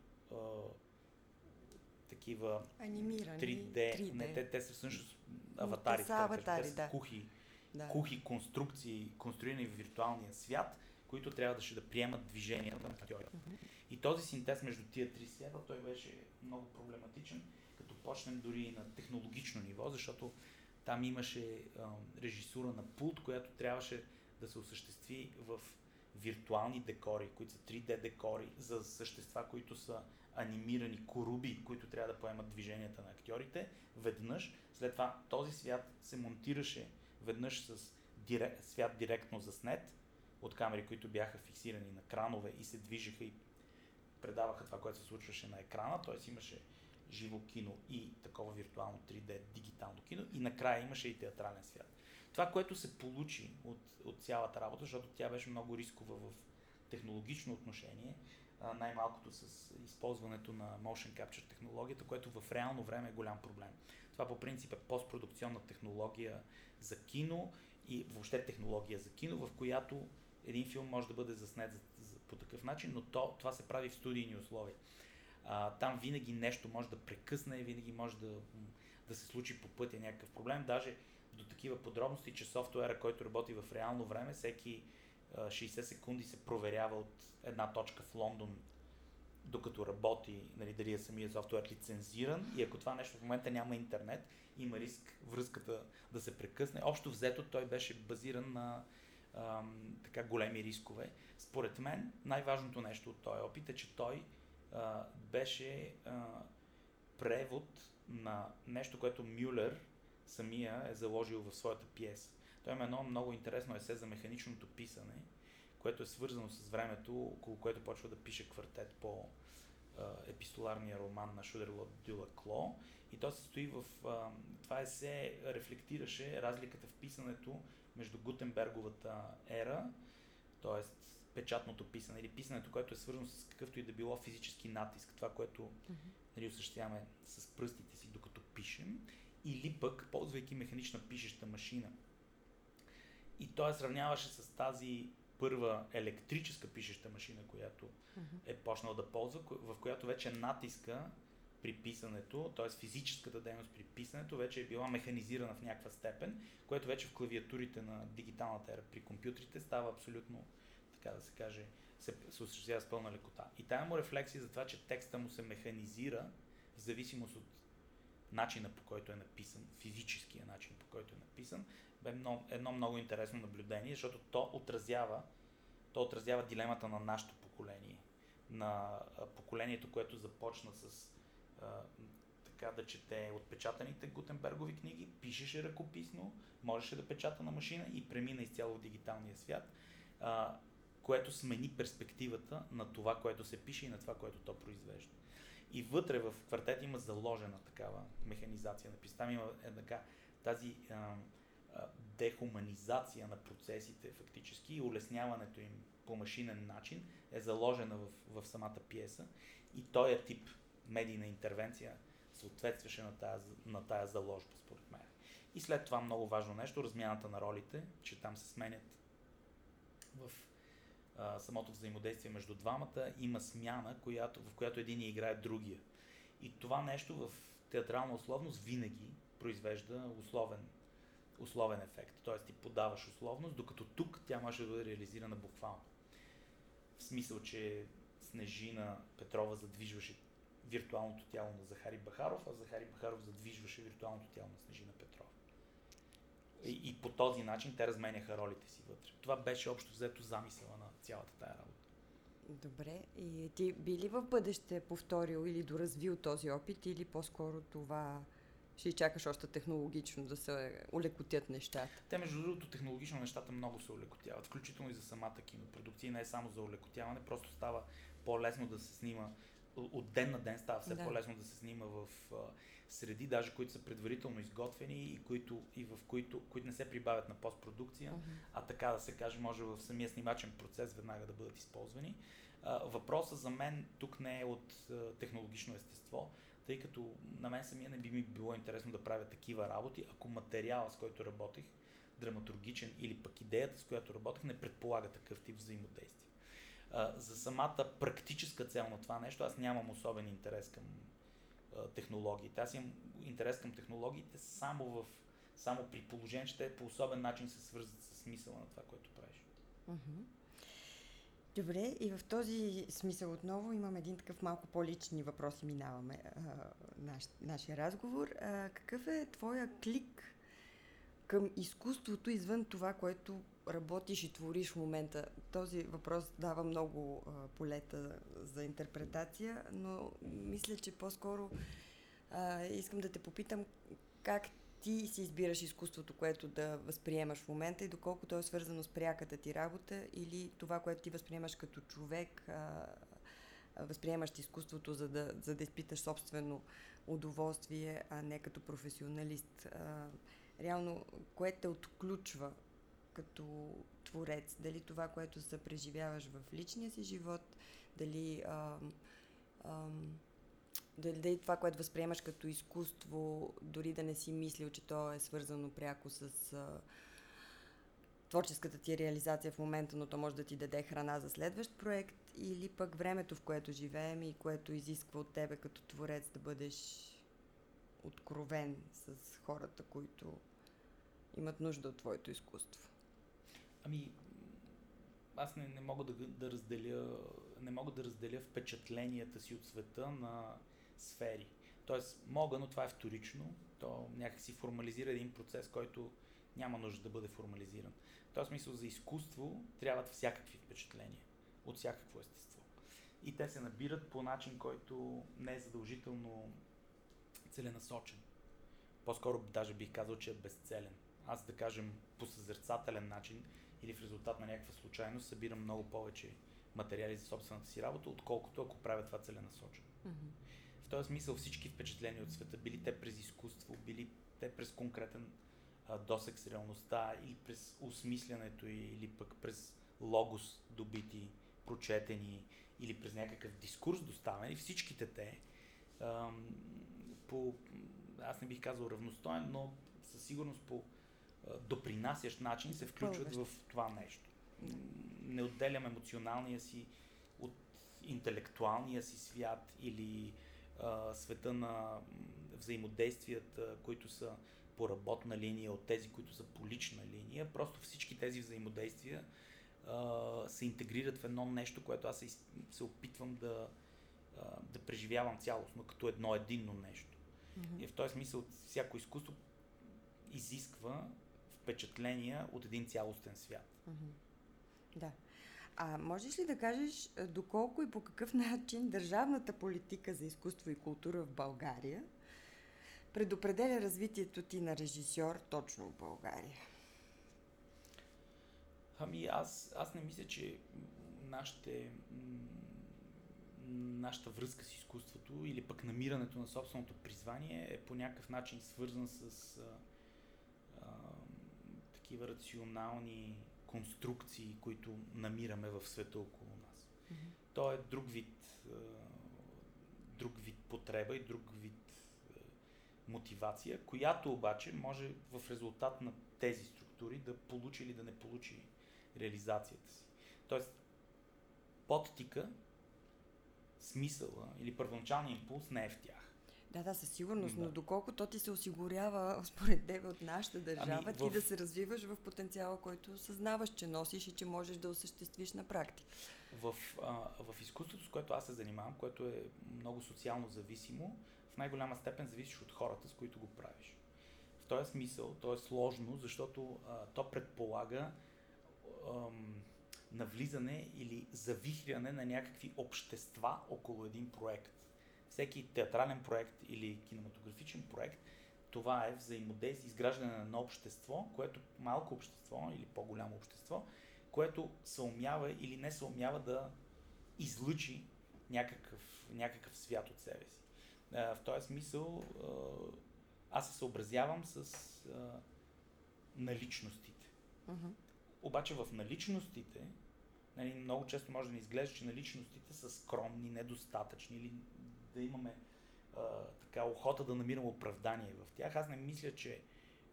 такива Анимирани, 3D. 3D. Не, те, те са всъщност аватари. Те са аватари, да. кухи, да. кухи конструкции, конструирани в виртуалния свят, които трябваше да приемат движенията на актьорите. Mm-hmm. И този синтез между тия три свята, той беше много проблематичен, като почнем дори и на технологично ниво, защото там имаше а, режисура на пулт, която трябваше да се осъществи в виртуални декори, които са 3D декори за същества, които са анимирани коруби, които трябва да поемат движенията на актьорите, веднъж. След това този свят се монтираше веднъж с директ, свят директно заснет от камери, които бяха фиксирани на кранове и се движеха и предаваха това, което се случваше на екрана, т.е. имаше живо кино и такова виртуално 3D дигитално кино и накрая имаше и театрален свят. Това, което се получи от, от цялата работа, защото тя беше много рискова в технологично отношение, най-малкото с използването на motion capture технологията, което в реално време е голям проблем. Това по принцип е постпродукционна технология за кино и въобще технология за кино, в която един филм може да бъде заснет за, за, по такъв начин, но то, това се прави в студийни условия. А, там винаги нещо може да прекъсне, винаги може да, да се случи по пътя някакъв проблем. Даже до такива подробности, че софтуера, който работи в реално време, всеки 60 секунди се проверява от една точка в Лондон, докато работи, нали, дали е самия софтуер лицензиран и ако това нещо в момента няма интернет, има риск връзката да се прекъсне. Общо взето той беше базиран на ам, така големи рискове. Според мен най-важното нещо от този опит е, че той а, беше а, превод на нещо, което Мюлер самия е заложил в своята пиеса. Той има едно много интересно есе за механичното писане, което е свързано с времето, около което почва да пише квартет по епистоларния роман на Шудерлот Дюла Кло. И то се стои в... Това есе рефлектираше разликата в писането между Гутенберговата ера, т.е. печатното писане или писането, което е свързано с какъвто и да било физически натиск, това, което mm-hmm. нали, осъществяваме с пръстите си, докато пишем, или пък ползвайки механична пишеща машина. И той сравняваше с тази първа електрическа пишеща машина, която uh-huh. е почнал да ползва, в която вече натиска при писането, т.е. физическата дейност при писането вече е била механизирана в някаква степен, което вече в клавиатурите на дигиталната ера при компютрите става абсолютно, така да се каже, се, се осъществява с пълна лекота. И тая му рефлексия за това, че текста му се механизира в зависимост от начина по който е написан, физическия начин по който е написан, много, едно много интересно наблюдение, защото то отразява, то отразява дилемата на нашето поколение, на поколението, което започна с а, така да чете отпечатаните Гутенбергови книги, пишеше ръкописно, можеше да печата на машина и премина изцяло в дигиталния свят, а, което смени перспективата на това, което се пише и на това, което то произвежда. И вътре в квартет има заложена такава механизация на писта. Има една тази а, а, дехуманизация на процесите фактически и улесняването им по машинен начин е заложена в, в самата пиеса. И този тип медийна интервенция съответстваше на тая, на тая заложба, според мен. И след това много важно нещо, размяната на ролите, че там се сменят в а, самото взаимодействие между двамата, има смяна, която, в която един играе другия. И това нещо в театрална условност винаги произвежда условен, условен ефект. Тоест ти подаваш условност, докато тук тя може да бъде реализирана буквално. В смисъл, че Снежина Петрова задвижваше виртуалното тяло на Захари Бахаров, а Захари Бахаров задвижваше виртуалното тяло на Снежина Петрова. И, и по този начин те разменяха ролите си вътре. Това беше общо взето замисъла на цялата тая работа. Добре. И ти би ли в бъдеще повторил или доразвил този опит или по-скоро това ще чакаш още технологично да се улекотят нещата? Те, между другото, технологично нещата много се улекотяват, включително и за самата кинопродукция. Не е само за улекотяване, просто става по-лесно да се снима от ден на ден става все да. по-лесно да се снима в а, среди, даже които са предварително изготвени и, които, и в които, които не се прибавят на постпродукция, uh-huh. а така да се каже, може в самия снимачен процес веднага да бъдат използвани. А, въпросът за мен тук не е от а, технологично естество, тъй като на мен самия не би ми било интересно да правя такива работи, ако материала, с който работих, драматургичен или пък идеята, с която работех, не предполага такъв тип взаимодействие за самата практическа цел на това нещо, аз нямам особен интерес към технологиите. Аз имам интерес към технологиите само, в, само при положение, че те по особен начин се свързват с смисъла на това, което правиш. Добре, и в този смисъл отново имам един такъв малко по-лични въпроси, минаваме а, наш, нашия разговор. А, какъв е твоя клик към изкуството извън това, което работиш и твориш в момента? Този въпрос дава много а, полета за интерпретация, но мисля, че по-скоро а, искам да те попитам как ти си избираш изкуството, което да възприемаш в момента и доколко то е свързано с пряката ти работа или това, което ти възприемаш като човек, а, възприемаш изкуството, за да, за да изпиташ собствено удоволствие, а не като професионалист. А, реално, кое те отключва като творец? Дали това, което се преживяваш в личния си живот, дали, а, а, дали, това, което възприемаш като изкуство, дори да не си мислил, че то е свързано пряко с а, творческата ти реализация в момента, но то може да ти даде храна за следващ проект, или пък времето, в което живеем и което изисква от тебе като творец да бъдеш откровен с хората, които имат нужда от твоето изкуство? Ами, аз не, не мога да, да разделя не мога да разделя впечатленията си от света на сфери. Тоест, мога, но това е вторично. То някакси формализира един процес, който няма нужда да бъде формализиран. В този смисъл за изкуство трябват всякакви впечатления. От всякакво естество. И те се набират по начин, който не е задължително целенасочен. По-скоро даже бих казал, че е безцелен. Аз да кажем по съзерцателен начин или в резултат на някаква случайност събирам много повече материали за собствената си работа, отколкото ако правя това целенасочено. Mm-hmm. В този смисъл всички впечатления от света, били те през изкуство, били те през конкретен а, досек с реалността, или през осмислянето, или пък през логос добити, прочетени, или през някакъв дискурс доставени, всичките те ам, по, аз не бих казал равностоен, но със сигурност по допринасящ начин се включват в това нещо. Не отделям емоционалния си от интелектуалния си свят или а, света на взаимодействията, които са по работна линия, от тези, които са по лична линия. Просто всички тези взаимодействия а, се интегрират в едно нещо, което аз се, се опитвам да, а, да преживявам цялостно, като едно единно нещо. Mm-hmm. И в този смисъл всяко изкуство изисква впечатления от един цялостен свят. Mm-hmm. Да. А можеш ли да кажеш доколко и по какъв начин държавната политика за изкуство и култура в България предопределя развитието ти на режисьор точно в България? Ами аз, аз не мисля, че нашите, нашата връзка с изкуството или пък намирането на собственото призвание е по някакъв начин свързан с такива рационални конструкции, които намираме в света около нас. Mm-hmm. То е друг вид, друг вид потреба и друг вид мотивация, която обаче може в резултат на тези структури да получи или да не получи реализацията си. Тоест, подтика, смисъла или първоначалният импулс не е в тях. Да, да, със сигурност, да. но доколко то ти се осигурява, според тебе, от нашата държава, ами, ти в... да се развиваш в потенциала, който съзнаваш, че носиш и че можеш да осъществиш на практика. В, а, в изкуството, с което аз се занимавам, което е много социално зависимо, в най-голяма степен зависиш от хората, с които го правиш. В този смисъл, то е сложно, защото а, то предполага ам, навлизане или завихряне на някакви общества около един проект. Всеки театрален проект или кинематографичен проект, това е взаимодействие, изграждане на общество, което малко общество или по-голямо общество, което се умява или не се умява да излучи някакъв, някакъв свят от себе си. В този смисъл аз се съобразявам с наличностите. Uh-huh. Обаче в наличностите, нали, много често може да ни изглежда, че наличностите са скромни, недостатъчни или да имаме а, така охота да намираме оправдание в тях. Аз не мисля, че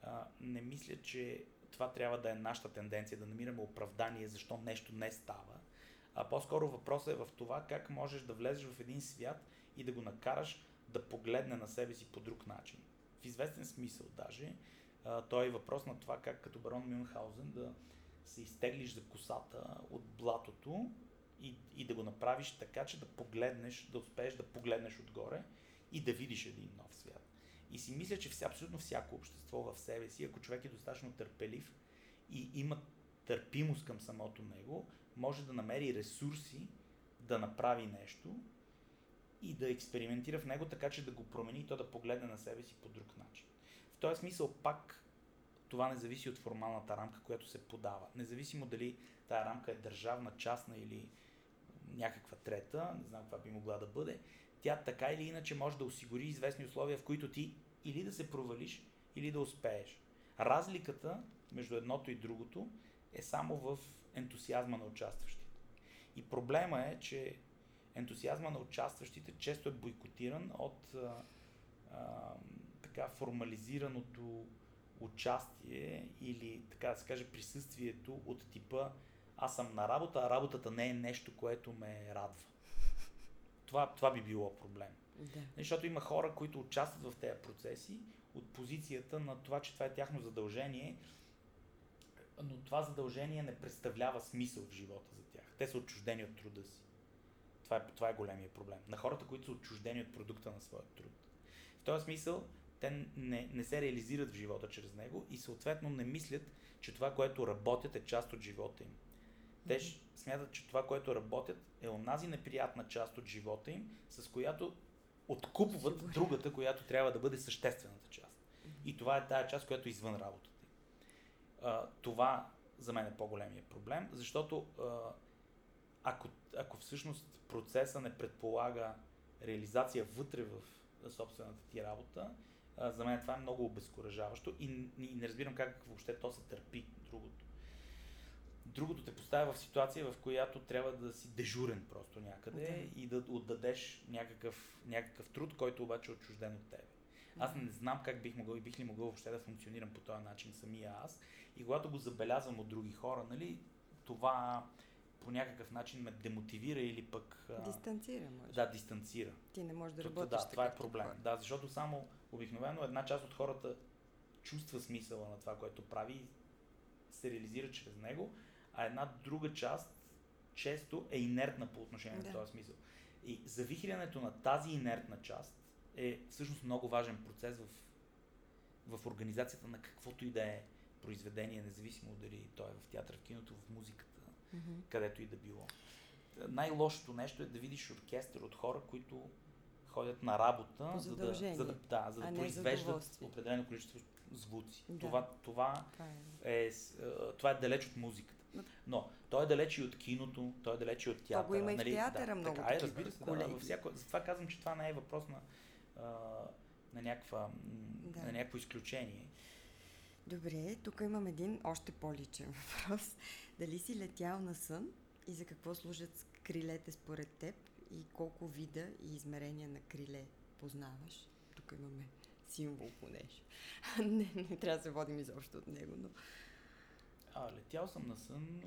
а, не мисля, че това трябва да е нашата тенденция, да намираме оправдание защо нещо не става. А по-скоро въпросът е в това как можеш да влезеш в един свят и да го накараш да погледне на себе си по друг начин. В известен смисъл даже. А, той е въпрос на това как като барон Мюнхаузен да, се изтеглиш за косата от блатото и, и да го направиш така, че да погледнеш, да успееш да погледнеш отгоре и да видиш един нов свят. И си мисля, че вся, абсолютно всяко общество в себе си, ако човек е достатъчно търпелив и има търпимост към самото него, може да намери ресурси да направи нещо и да експериментира в него така, че да го промени и то да погледне на себе си по друг начин. В този смисъл пак това не зависи от формалната рамка, която се подава. Независимо дали тая рамка е държавна, частна или някаква трета, не знам каква би могла да бъде, тя така или иначе може да осигури известни условия, в които ти или да се провалиш, или да успееш. Разликата между едното и другото е само в ентусиазма на участващите. И проблема е, че ентусиазма на участващите често е бойкотиран от а, а, така формализираното участие или така да се каже присъствието от типа аз съм на работа, а работата не е нещо, което ме радва. Това, това би било проблем. Да. Защото има хора, които участват в тези процеси от позицията на това, че това е тяхно задължение, но това задължение не представлява смисъл в живота за тях. Те са отчуждени от труда си. Това е, това е големия проблем. На хората, които са отчуждени от продукта на своя труд. В този смисъл, те не, не се реализират в живота чрез него и съответно не мислят, че това, което работят е част от живота им. Те смятат, че това, което работят е онази неприятна част от живота им, с която откупват Сигурно. другата, която трябва да бъде съществената част. И това е тая част, която е извън работата им. А, това за мен е по-големия проблем, защото ако, ако всъщност процеса не предполага реализация вътре в собствената ти работа, за мен това е много обезкуражаващо и, и не разбирам как въобще то се търпи другото. Другото те поставя в ситуация, в която трябва да си дежурен просто някъде да. и да отдадеш някакъв, някакъв труд, който обаче е отчужден от тебе. Аз не знам как бих могъл и бих ли могъл въобще да функционирам по този начин самия аз. И когато го забелязвам от други хора, нали, това по някакъв начин ме демотивира или пък... Дистанцира, може. Да, дистанцира. Ти не можеш да работиш Да, това е проблем. Да, защото само обикновено една част от хората чувства смисъла на това, което прави и се реализира чрез него, а една друга част често е инертна по отношение да. на този смисъл. И завихрянето на тази инертна част е всъщност много важен процес в, в организацията на каквото и да е произведение, независимо дали то е в театър, в киното, в музиката, mm-hmm. където и да било. Най-лошото нещо е да видиш оркестър от хора, които ходят на работа, за да, за да, да, за да произвеждат определено количество звуци. Да. Това, това, това, е. е, това е далеч от музиката. Но той е далеч и от киното, той е далеч и от театъра. Това го има и нали? в театъра да, много така, е, разбира се, да, във всяко, затова казвам, че това не е въпрос на, а, на, някаква, да. на някакво изключение. Добре, тук имам един още по-личен въпрос. Дали си летял на сън и за какво служат крилете според теб и колко вида и измерения на криле познаваш? Тук имаме символ понеже. не, не трябва да се водим изобщо от него, но... А, летял съм на сън.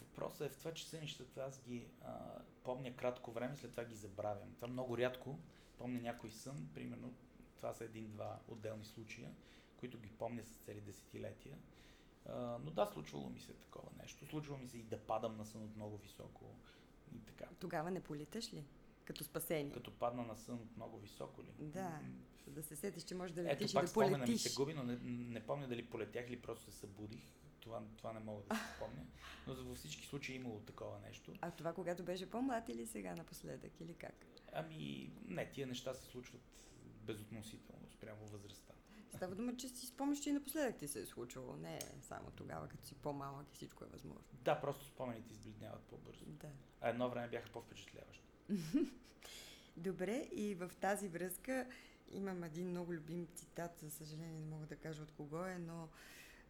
Въпросът е в това, че сънищата аз ги а, помня кратко време, след това ги забравям. Това много рядко помня някой сън, примерно това са един-два отделни случая, които ги помня с цели десетилетия. А, но да, случвало ми се такова нещо. Случвало ми се и да падам на сън от много високо и така. Тогава не политаш ли? Като спасение. Като падна на сън от много високо ли? Да, да се сетиш, че можеш да летиш Ето, и да полетиш. Ето, ми се губи, но не, не помня дали полетях или просто се събудих. Това, това не мога да се спомня. Но във всички случаи е имало такова нещо. А това когато беше по-млад или сега напоследък, или как? Ами, не, тия неща се случват безотносително спрямо възрастта. Става дума, че си спомняш, че и напоследък ти се е случвало. Не само тогава, като си по-малък и всичко е възможно. Да, просто спомените избледняват по-бързо. Да. А едно време бяха по-впечатляващи. Добре, и в тази връзка имам един много любим цитат, за съжаление не мога да кажа от кого е, но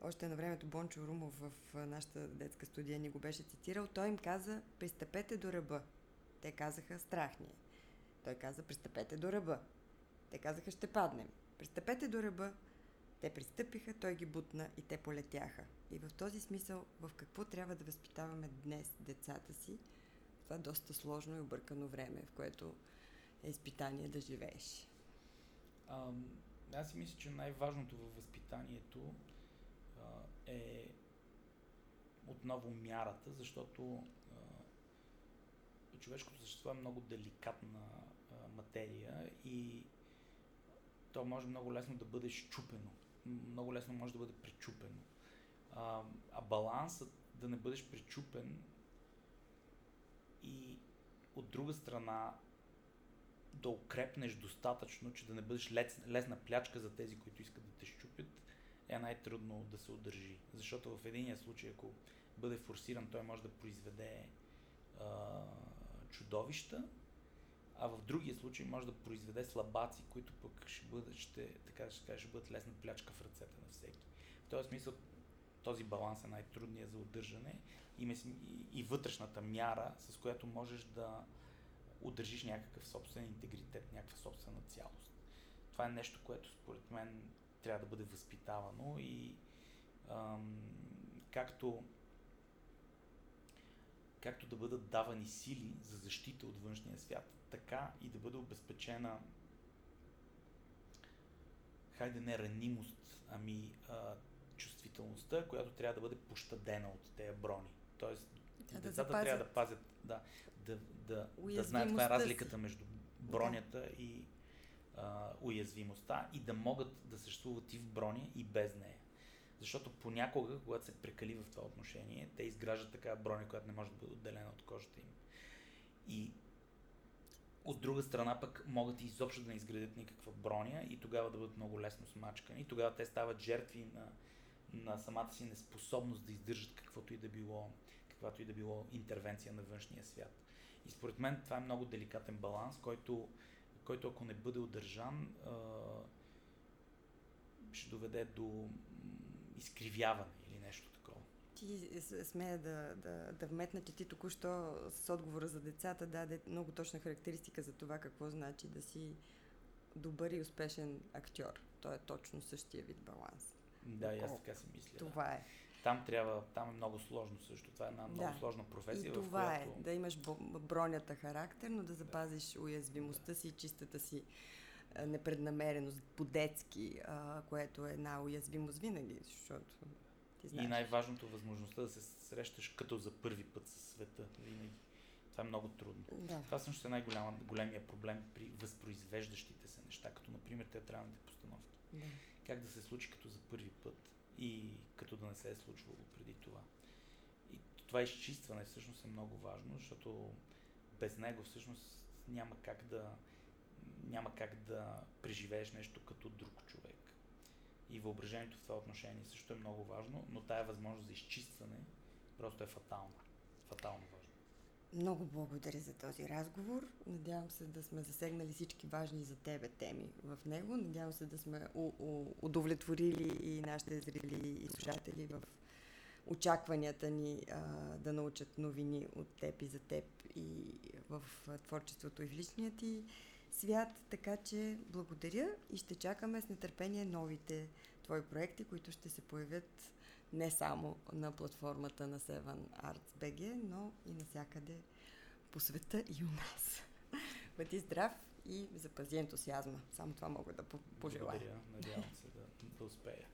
още на времето Бончо Румов в нашата детска студия ни го беше цитирал. Той им каза, пристъпете до ръба. Те казаха, страх ни е. Той каза, пристъпете до ръба. Те казаха, ще паднем. Пристъпете до ръба. Те пристъпиха, той ги бутна и те полетяха. И в този смисъл, в какво трябва да възпитаваме днес децата си, това е доста сложно и объркано време, в което е изпитание да живееш. Аз си мисля, че най-важното във възпитанието а, е отново мярата, защото а, човешкото същество е много деликатна а, материя и то може много лесно да бъде щупено. Много лесно може да бъде пречупено. А, а балансът да не бъдеш пречупен и от друга страна да укрепнеш достатъчно, че да не бъдеш лес, лесна плячка за тези, които искат да те щупят, е най-трудно да се удържи. Защото в единия случай, ако бъде форсиран, той може да произведе а, чудовища, а в другия случай може да произведе слабаци, които пък ще бъдат, ще, така ще, кажа, ще бъдат лесна плячка в ръцете на всеки. В този смисъл този баланс е най-трудният за удържане и, и, вътрешната мяра, с която можеш да удържиш някакъв собствен интегритет, някаква собствена цялост. Това е нещо, което според мен трябва да бъде възпитавано и ам, както както да бъдат давани сили за защита от външния свят, така и да бъде обезпечена хайде не ранимост, ами а, чувствителността, която трябва да бъде пощадена от тези брони. Тоест, да, децата да трябва да пазят, да, да, да, да знаят каква е разликата между бронята да. и а, уязвимостта и да могат да съществуват и в броня и без нея. Защото понякога, когато се прекали в това отношение, те изграждат такава броня, която не може да бъде отделена от кожата им. И от друга страна пък могат изобщо да не изградят никаква броня и тогава да бъдат много лесно смачкани. И тогава те стават жертви на, на самата си неспособност да издържат каквото и да било, каквато и да било интервенция на външния свят. Според мен това е много деликатен баланс, който, който ако не бъде удържан, ще доведе до изкривяване или нещо такова. Ти смея да, да, да вметна, че ти току-що с отговора за децата даде много точна характеристика за това какво значи да си добър и успешен актьор. То е точно същия вид баланс. Да, и аз така си мисля. Това да. е. Там трябва, там е много сложно също. Това е една много да. сложна професия. И това е, която... е, да имаш бронята характер, но да запазиш да. уязвимостта си и чистата си непреднамереност по-детски, което е една уязвимост винаги, защото ти знаеш. И най-важното възможността да се срещаш като за първи път със света. Винаги. Това е много трудно. Да. Това всъщност е най-големия проблем при възпроизвеждащите се неща, като например театралните постановки. да. Как да се случи като за първи път и като да не се е случвало преди това. И това изчистване всъщност е много важно, защото без него всъщност няма как да няма как да преживееш нещо като друг човек. И въображението в това отношение също е много важно, но тая възможност за изчистване просто е фатална. Фатално важно. Много благодаря за този разговор. Надявам се да сме засегнали всички важни за тебе теми в него. Надявам се да сме у- у- удовлетворили и нашите зрители и слушатели в очакванията ни а, да научат новини от теб и за теб и в творчеството и в личния ти свят. Така че благодаря и ще чакаме с нетърпение новите твои проекти, които ще се появят не само на платформата на Seven Arts BG, но и навсякъде по света и у нас. Бъди здрав и запази ентусиазма. Само това мога да по- пожелая. Благодаря. Надявам се да, да успея.